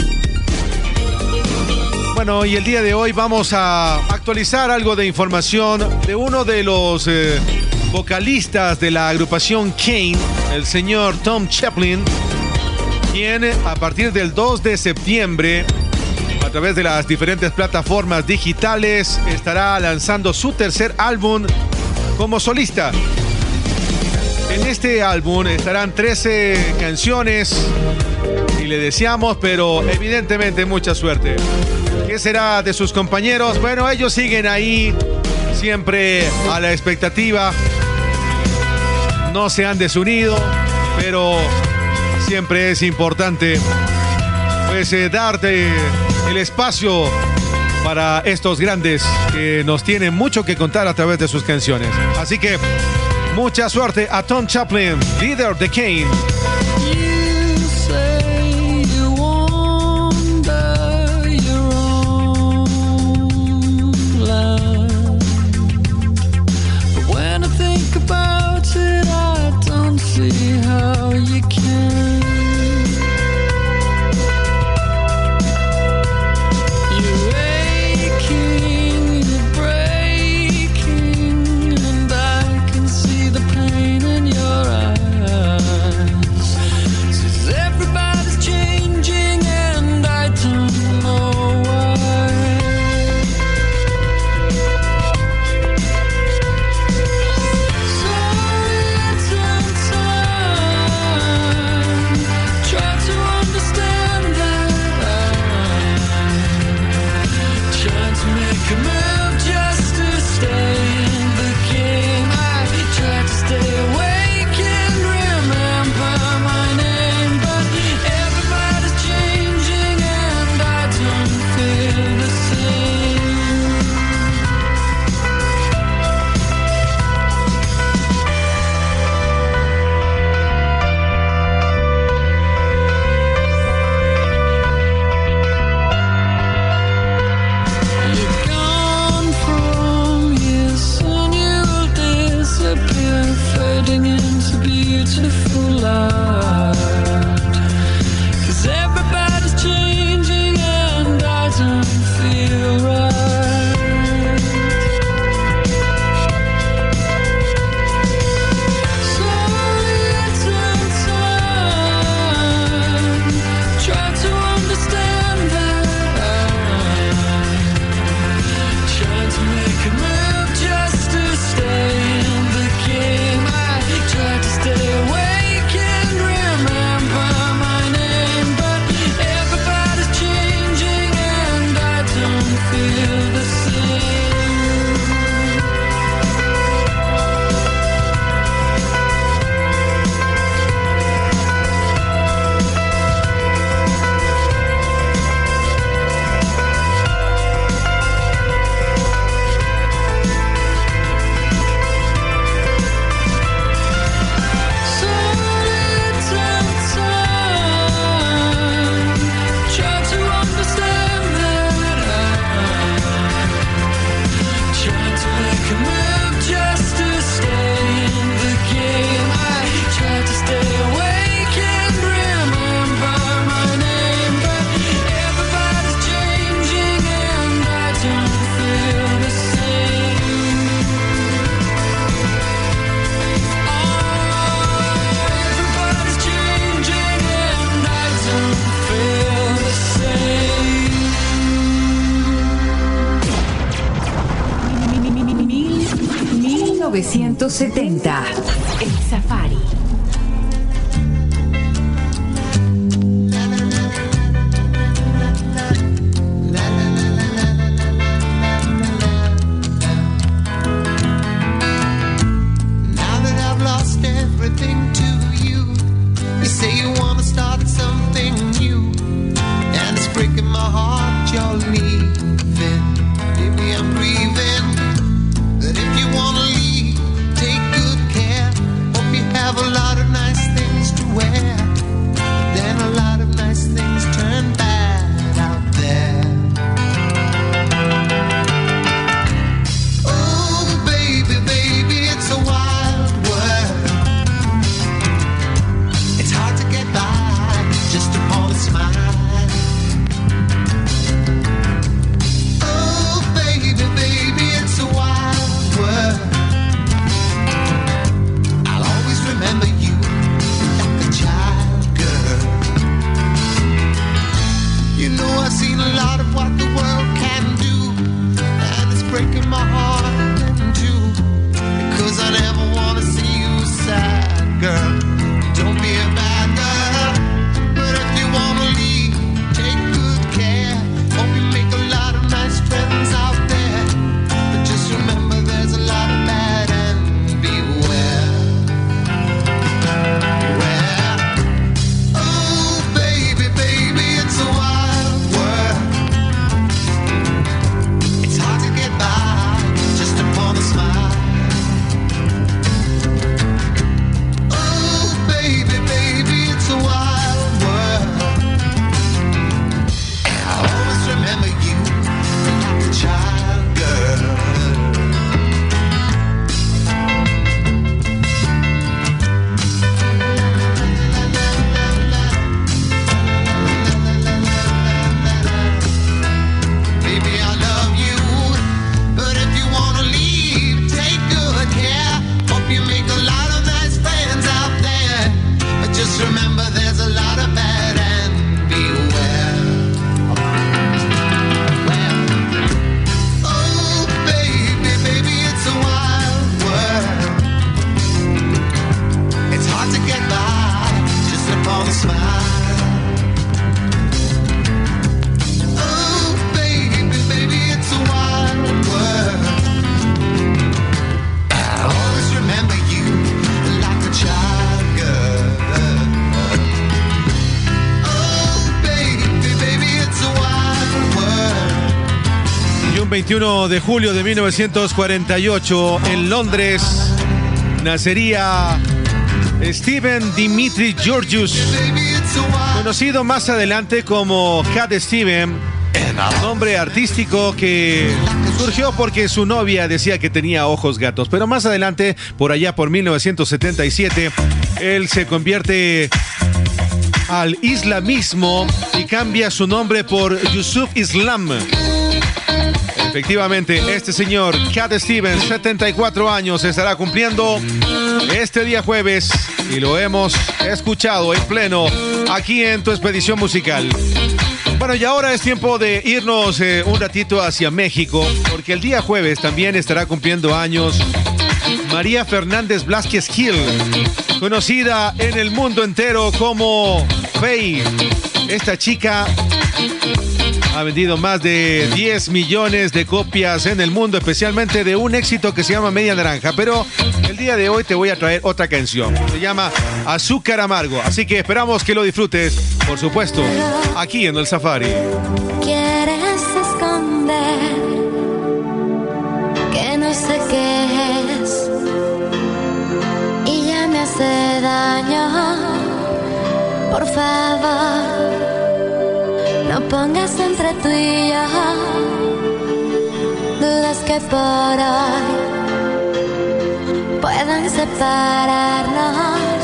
Speaker 6: Bueno, y el día de hoy vamos a actualizar algo de información de uno de los eh, vocalistas de la agrupación Kane, el señor Tom Chaplin, quien a partir del 2 de septiembre, a través de las diferentes plataformas digitales, estará lanzando su tercer álbum como solista. En este álbum estarán 13 canciones le deseamos, pero evidentemente mucha suerte. ¿Qué será de sus compañeros? Bueno, ellos siguen ahí siempre a la expectativa. No se han desunido, pero siempre es importante pues eh, darte el espacio para estos grandes que nos tienen mucho que contar a través de sus canciones. Así que mucha suerte a Tom Chaplin, líder de Kane.
Speaker 9: You
Speaker 10: 1970. El Safari.
Speaker 6: 21 de julio de 1948 en Londres nacería Steven Dimitri Georgius, conocido más adelante como Cat Steven, nombre artístico que surgió porque su novia decía que tenía ojos gatos, pero más adelante, por allá por 1977, él se convierte al islamismo y cambia su nombre por Yusuf Islam. Efectivamente, este señor, Cat Stevens, 74 años, estará cumpliendo este día jueves y lo hemos escuchado en pleno aquí en tu expedición musical. Bueno, y ahora es tiempo de irnos eh, un ratito hacia México, porque el día jueves también estará cumpliendo años María Fernández Blasquez Gil, conocida en el mundo entero como Faye. Esta chica ha vendido más de 10 millones de copias en el mundo, especialmente de un éxito que se llama Media Naranja. Pero el día de hoy te voy a traer otra canción. Se llama Azúcar Amargo. Así que esperamos que lo disfrutes, por supuesto, aquí en el Safari.
Speaker 13: Quieres esconder que no sé qué es y ya me hace daño. Por favor, no pongas entre tú y yo dudas que por hoy puedan separarnos.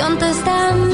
Speaker 13: Contéstame,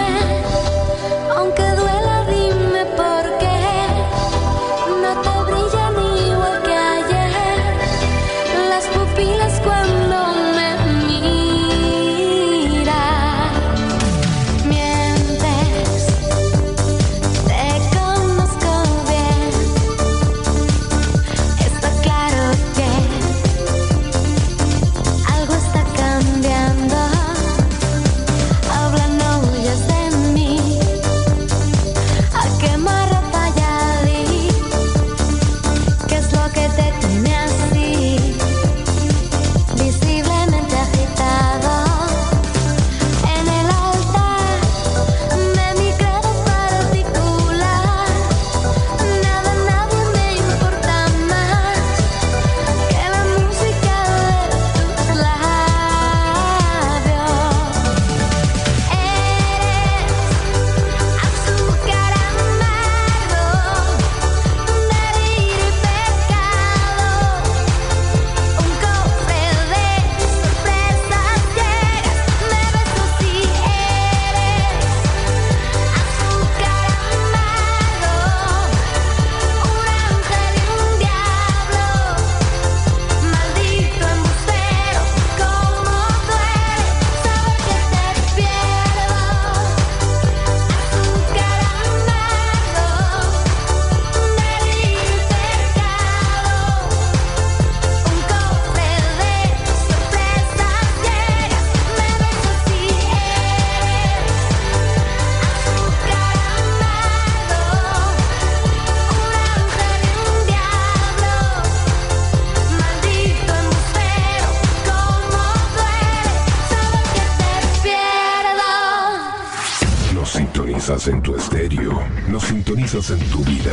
Speaker 3: en tu vida.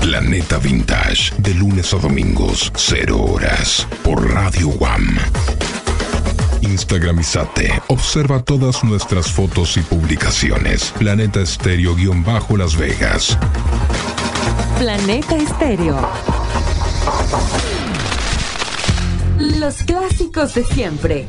Speaker 3: Planeta Vintage, de lunes a domingos, 0 horas, por Radio Guam. Instagramizate, observa todas nuestras fotos y publicaciones. Planeta Estéreo-Las Vegas.
Speaker 10: Planeta Estéreo. Los clásicos de siempre.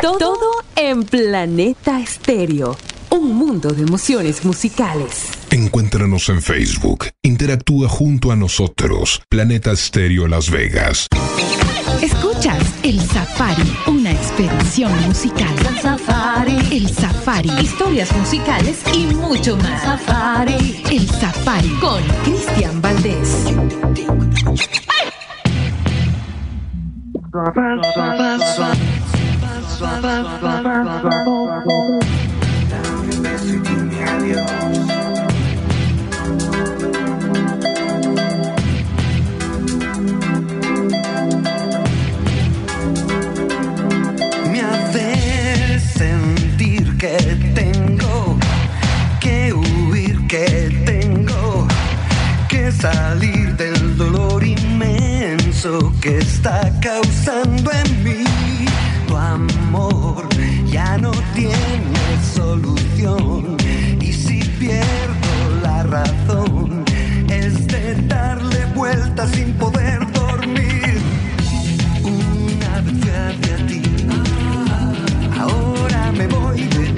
Speaker 10: Todo en Planeta Estéreo. Un mundo de emociones musicales.
Speaker 3: Encuéntranos en Facebook. Interactúa junto a nosotros. Planeta Estéreo Las Vegas.
Speaker 5: Escuchas El Safari, una expedición musical.
Speaker 13: El Safari.
Speaker 5: El Safari.
Speaker 10: Historias musicales y mucho más.
Speaker 13: Safari.
Speaker 5: El Safari.
Speaker 10: Con Cristian Valdés.
Speaker 8: Salir del dolor inmenso que está causando en mí. Tu amor ya no tiene solución y si pierdo la razón es de darle vueltas sin poder dormir. Una vez hacia ti, ahora me voy de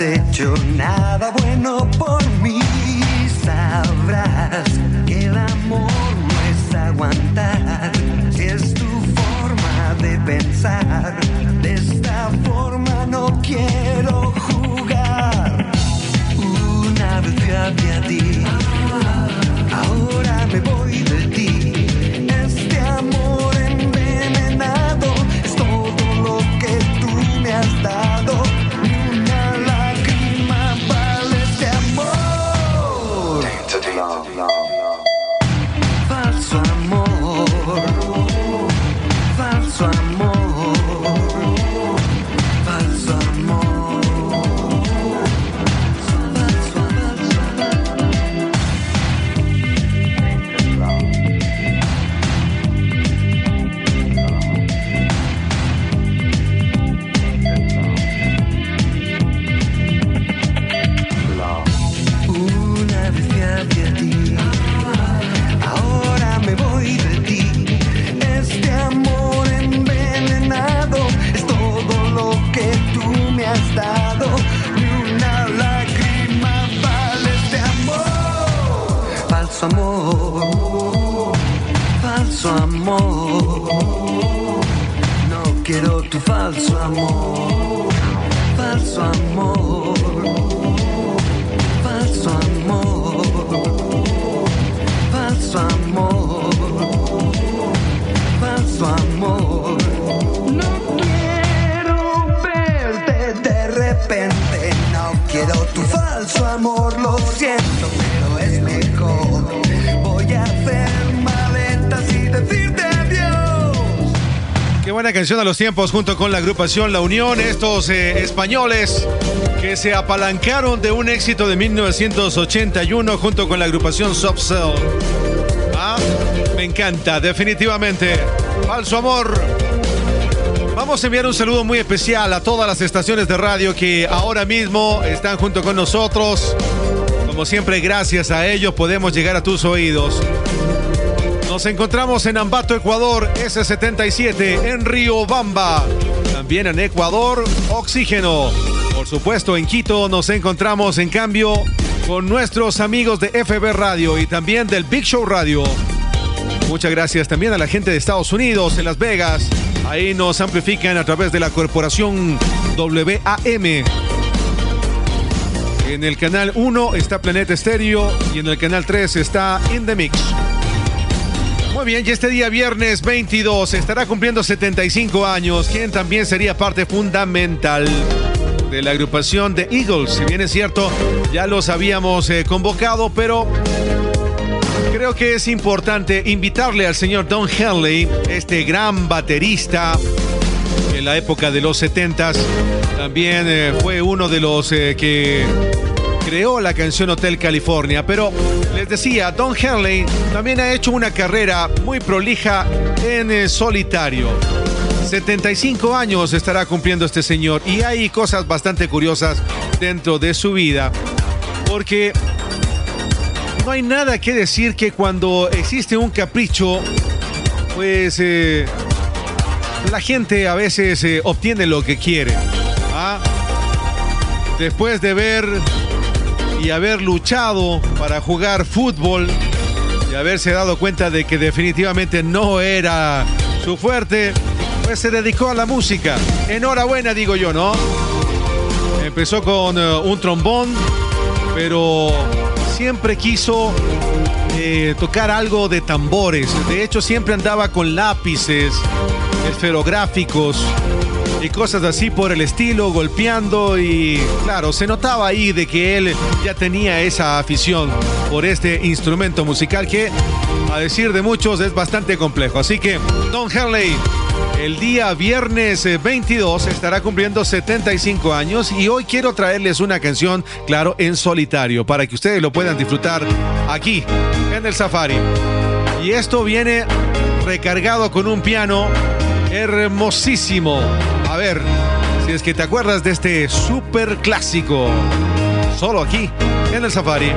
Speaker 8: hecho nada bueno por mí. Sabrás que el amor no es aguantar, es tu forma de pensar. De esta forma no quiero jugar. Una vez fui hacia ti,
Speaker 6: buena canción a los tiempos junto con la agrupación La Unión, estos eh, españoles que se apalancaron de un éxito de 1981 junto con la agrupación Soft Cell. Ah, me encanta, definitivamente. Falso amor. Vamos Queremos enviar un saludo muy especial a todas las estaciones de radio que ahora mismo están junto con nosotros. Como siempre, gracias a ellos podemos llegar a tus oídos. Nos encontramos en Ambato, Ecuador, S77, en Río Bamba. También en Ecuador, Oxígeno. Por supuesto, en Quito nos encontramos en cambio con nuestros amigos de FB Radio y también del Big Show Radio. Muchas gracias también a la gente de Estados Unidos, en Las Vegas. Ahí nos amplifican a través de la corporación WAM. En el canal 1 está Planeta Estéreo y en el canal 3 está In The Mix. Muy bien, y este día viernes 22 estará cumpliendo 75 años, quien también sería parte fundamental de la agrupación de Eagles. Si bien es cierto, ya los habíamos eh, convocado, pero creo que es importante invitarle al señor Don Henley, este gran baterista en la época de los 70s. También eh, fue uno de los eh, que creó la canción Hotel California, pero les decía, Don Henley también ha hecho una carrera muy prolija en eh, solitario. 75 años estará cumpliendo este señor y hay cosas bastante curiosas dentro de su vida, porque no hay nada que decir que cuando existe un capricho, pues eh, la gente a veces eh, obtiene lo que quiere. ¿ah? Después de ver y haber luchado para jugar fútbol y haberse dado cuenta de que definitivamente no era su fuerte, pues se dedicó a la música. Enhorabuena, digo yo, ¿no? Empezó con eh, un trombón, pero siempre quiso eh, tocar algo de tambores. De hecho, siempre andaba con lápices esferográficos y cosas así por el estilo, golpeando y claro, se notaba ahí de que él ya tenía esa afición por este instrumento musical que, a decir de muchos, es bastante complejo. Así que, Don Henley, el día viernes eh, 22 estará cumpliendo 75 años y hoy quiero traerles una canción, claro, en solitario, para que ustedes lo puedan disfrutar aquí, en el Safari. Y esto viene recargado con un piano hermosísimo. Ver, si es que te acuerdas de este super clásico, solo aquí, en el Safari.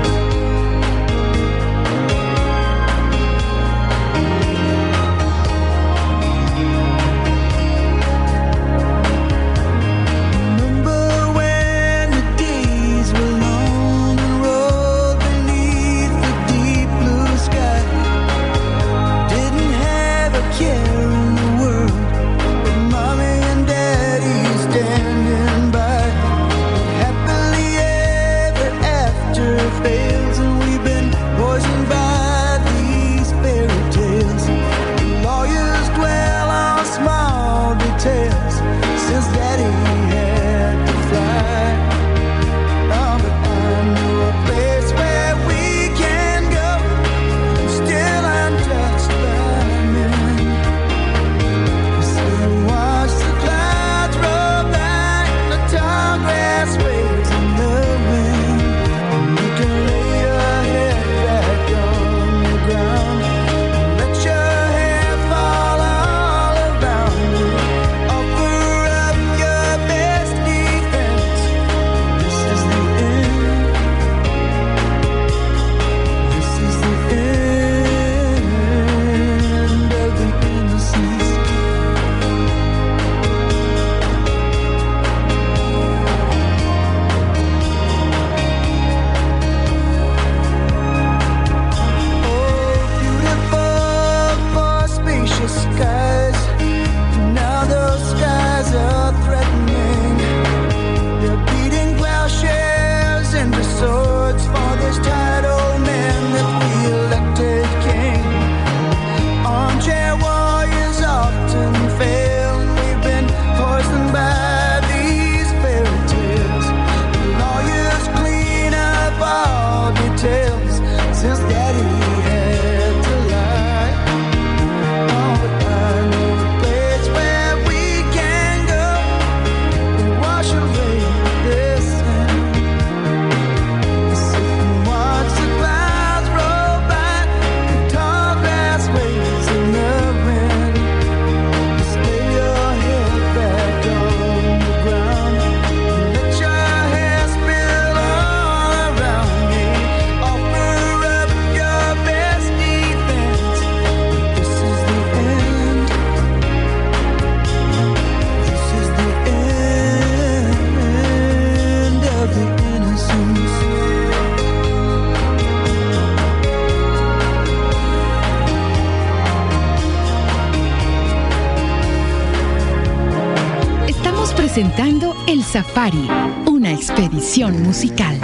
Speaker 5: Safari, una expedición musical.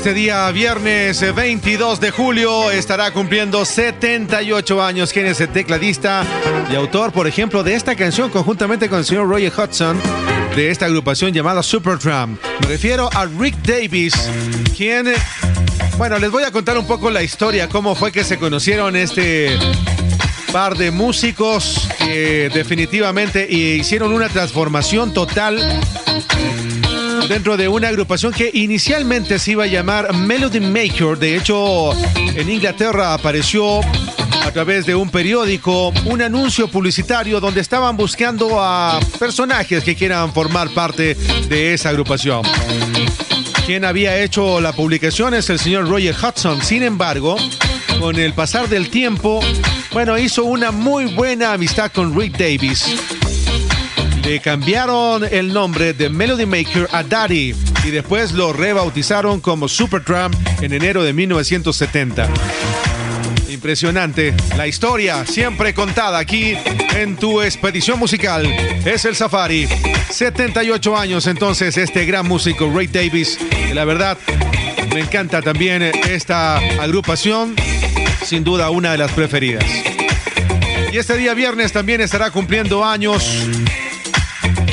Speaker 6: Este día, viernes eh, 22 de julio, estará cumpliendo 78 años. ¿Quién es el tecladista y autor, por ejemplo, de esta canción conjuntamente con el señor Roger Hudson de esta agrupación llamada Supertramp? Me refiero a Rick Davis, quien... eh, Bueno, les voy a contar un poco la historia, cómo fue que se conocieron este par de músicos que definitivamente hicieron una transformación total dentro de una agrupación que inicialmente se iba a llamar Melody Maker. De hecho, en Inglaterra apareció a través de un periódico un anuncio publicitario donde estaban buscando a personajes que quieran formar parte de esa agrupación. Quien había hecho la publicación es el señor Roger Hudson. Sin embargo, con el pasar del tiempo, bueno, hizo una muy buena amistad con Rick Davis. Le cambiaron el nombre de Melody Maker a Daddy y después lo rebautizaron como Supertramp en enero de 1970. Impresionante. La historia siempre contada aquí en tu expedición musical es el Safari. 78 años entonces este gran músico Ray Davis. La verdad, me encanta también esta agrupación. Sin duda una de las preferidas. Y este día viernes también estará cumpliendo años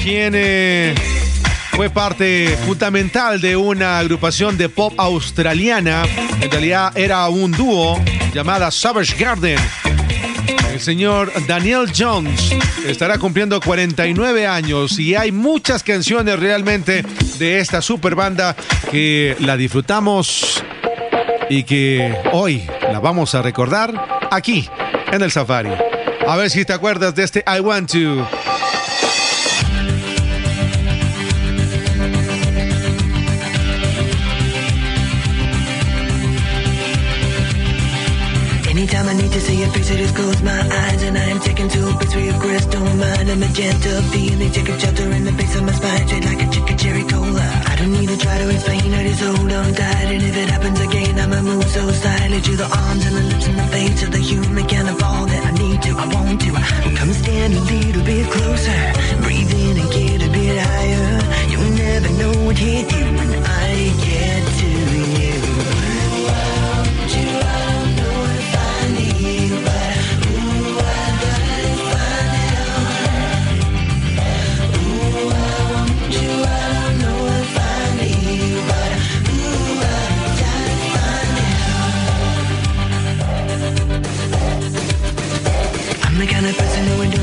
Speaker 6: quien fue parte fundamental de una agrupación de pop australiana. En realidad era un dúo llamada Savage Garden. El señor Daniel Jones estará cumpliendo 49 años y hay muchas canciones realmente de esta super banda que la disfrutamos y que hoy la vamos a recordar aquí en el Safari. A ver si te acuerdas de este I Want to.
Speaker 16: To see your face, I just close my eyes and I am taken to a place where your crystal mind and magenta feeling take a shelter in the base of my spine, straight like a chicken cherry cola. I don't need to try to explain, I just hold on tight, and if it happens again, I'ma move so silently to the arms and the lips and the face of the human kind of all that I need to, I want to. Come stand a little bit closer, breathe in and get a bit higher. You'll never know what hit you when I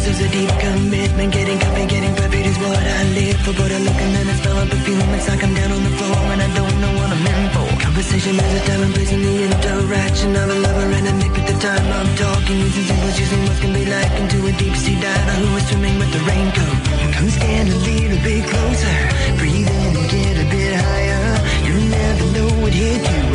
Speaker 16: who endorses a deep commitment. Getting coffee, getting perfect is what I live for. But I look and then I smell a perfume. It's like I'm down on the floor and I don't know what I'm in for. Conversation is a time and place in the interaction of a lover and a mate at the time I'm talking. Using symbols, using what can be like into a deep sea diver who is swimming with the raincoat. Come stand a little bit closer. Breathe in and get a bit higher. You'll never know what hit you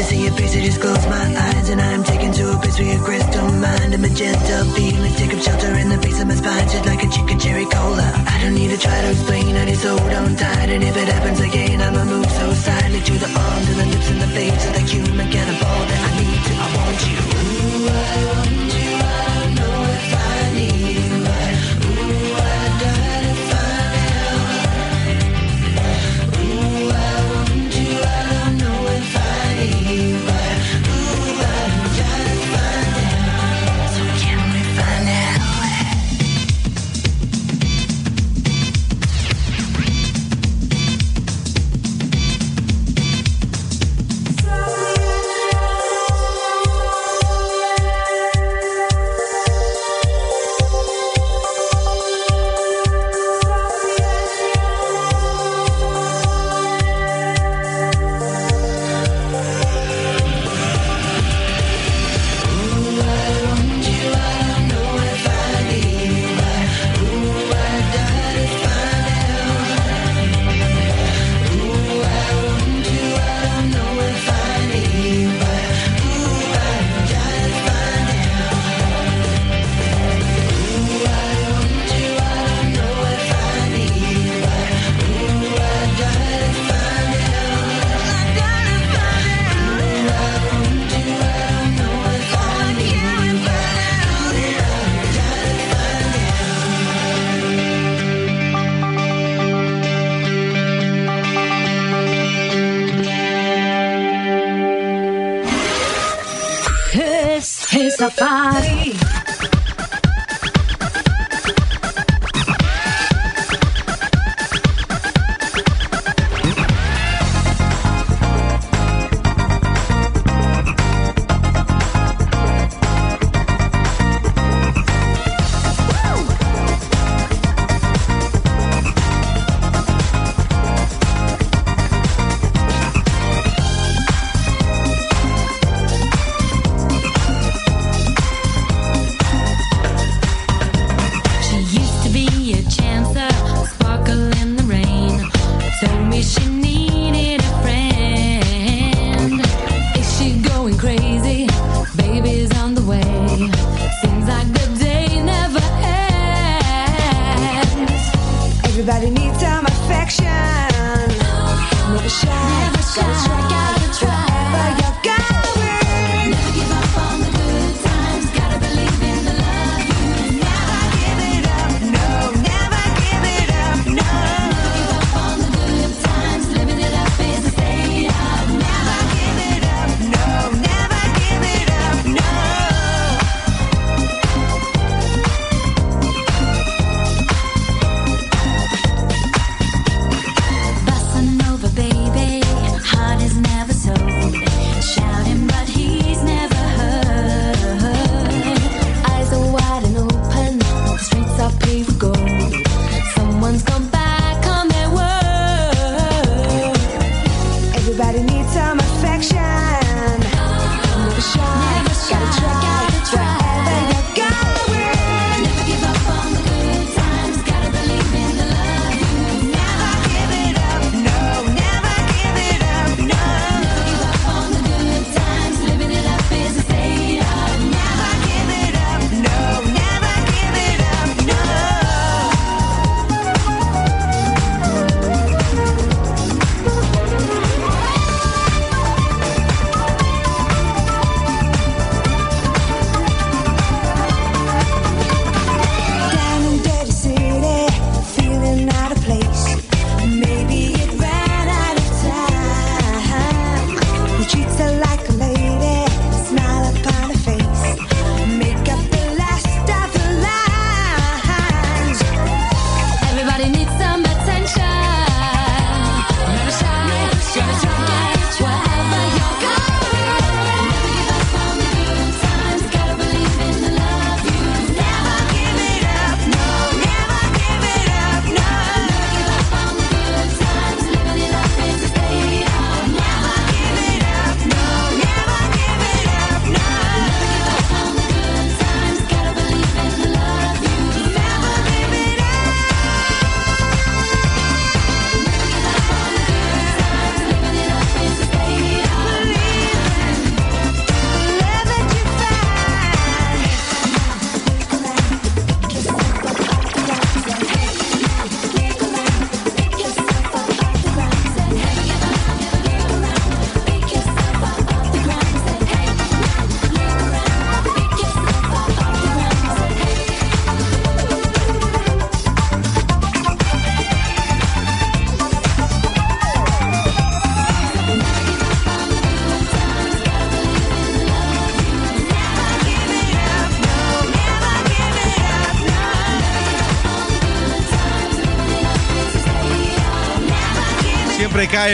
Speaker 16: to see your face, I just close my eyes and I'm taken to a place where your crystal mind and magenta feelings take up shelter in the base of my spine, just like a chicken cherry cola. I don't need to try to explain, I just hold on tight, and if it happens again, I'ma move so silently to the arms and the lips and the face of the human cannibal that I need to, I want you. Ooh, I want you,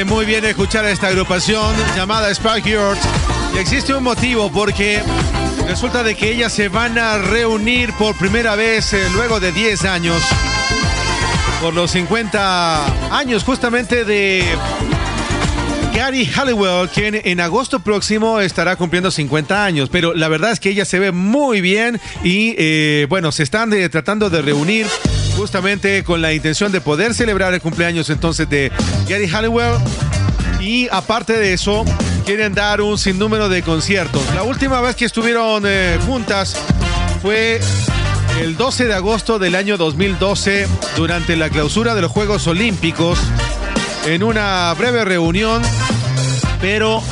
Speaker 6: muy bien escuchar a esta agrupación llamada Spark Heart. Y existe un motivo porque resulta de que ellas se van a reunir por primera vez eh, luego de 10 años. Por los 50 años justamente de Gary Halliwell, quien en agosto próximo estará cumpliendo 50 años. Pero la verdad es que ella se ve muy bien y eh, bueno, se están eh, tratando de reunir justamente con la intención de poder celebrar el cumpleaños entonces de Gary Halliwell. Y aparte de eso, quieren dar un sinnúmero de conciertos. La última vez que estuvieron eh, juntas fue el 12 de agosto del año 2012 durante la clausura de los Juegos Olímpicos en una breve reunión, pero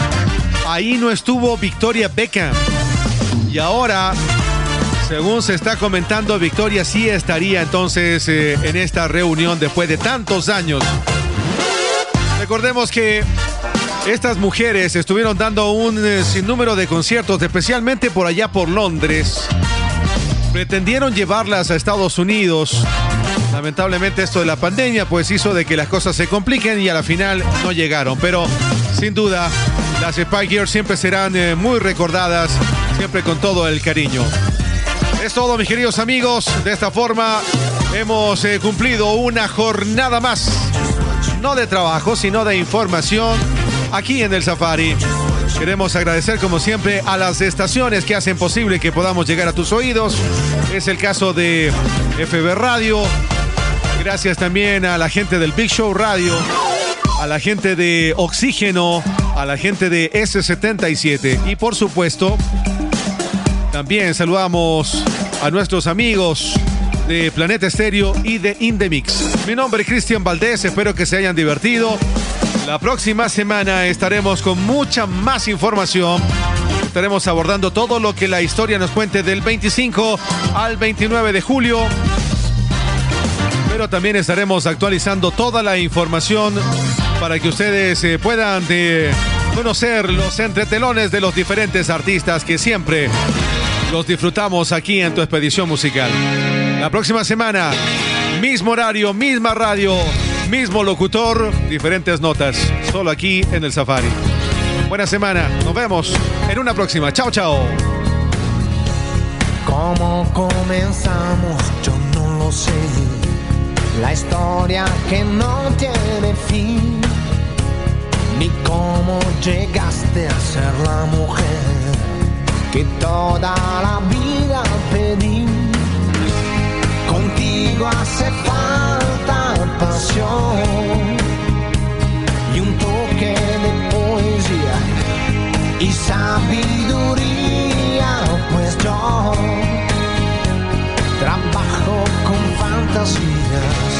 Speaker 6: ahí no estuvo Victoria Beckham. Y ahora, según se está comentando, Victoria sí estaría entonces eh, en esta reunión después de tantos años. Recordemos que estas mujeres estuvieron dando un eh, sinnúmero de conciertos, especialmente por allá por Londres. Pretendieron llevarlas a Estados Unidos. Lamentablemente esto de la pandemia pues hizo de que las cosas se compliquen y a la final no llegaron. Pero sin duda las Spike Girls siempre serán eh, muy recordadas, siempre con todo el cariño. Es todo mis queridos amigos. De esta forma hemos eh, cumplido una jornada más. No de trabajo, sino de información aquí en el Safari. Queremos agradecer como siempre a las estaciones que hacen posible que podamos llegar a tus oídos. Es el caso de FB Radio. Gracias también a la gente del Big Show Radio, a la gente de Oxígeno, a la gente de S77 y por supuesto también saludamos a nuestros amigos de Planeta Estéreo y de Indemix. Mi nombre es Cristian Valdés, espero que se hayan divertido. La próxima semana estaremos con mucha más información. Estaremos abordando todo lo que la historia nos cuente del 25 al 29 de julio. Pero también estaremos actualizando toda la información para que ustedes eh, puedan eh, conocer los entretelones de los diferentes artistas que siempre los disfrutamos aquí en tu expedición musical. La próxima semana, mismo horario, misma radio, mismo locutor, diferentes notas, solo aquí en el Safari. Buena semana, nos vemos en una próxima. Chao, chao.
Speaker 17: ¿Cómo comenzamos? Yo no lo sé. La historia que no tiene fin. Ni cómo llegaste a ser la mujer que toda la vida pedí. Contigo hace falta pasión y un toque de poesía y sabiduría, pues yo trabajo con fantasías.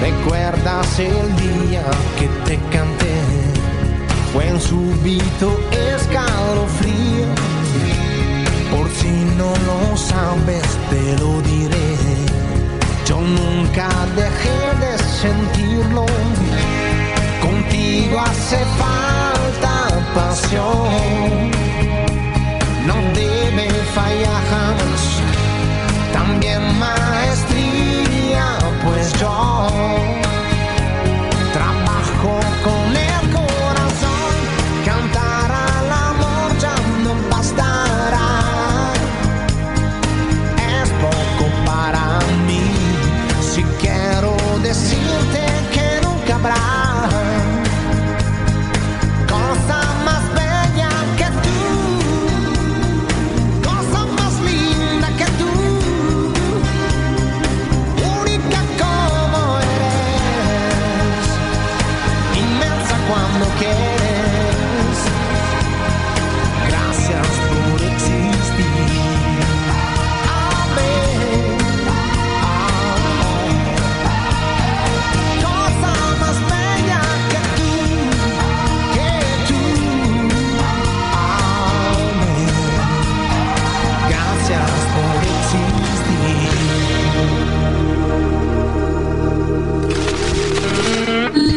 Speaker 17: ¿Recuerdas el día que te canté? Fue en súbito escalofrío. Por si no lo sabes, te lo diré. Yo nunca dejé de sentirlo. Contigo hace falta pasión. No debe fallar. También maestría, pues yo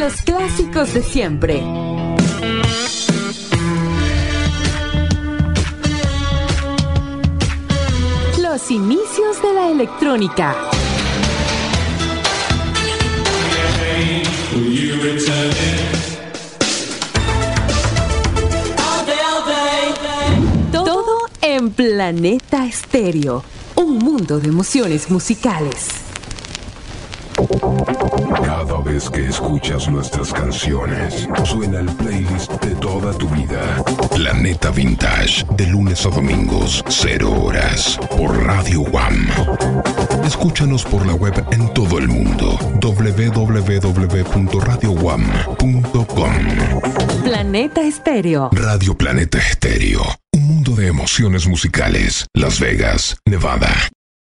Speaker 1: Los clásicos de siempre. Los inicios de la electrónica. Todo en Planeta Estéreo. Un mundo de emociones musicales.
Speaker 3: Vez que escuchas nuestras canciones, suena el playlist de toda tu vida. Planeta Vintage, de lunes a domingos, 0 horas, por Radio One. Escúchanos por la web en todo el mundo. www.radiowam.com
Speaker 1: Planeta Estéreo.
Speaker 3: Radio Planeta Estéreo. Un mundo de emociones musicales. Las Vegas, Nevada.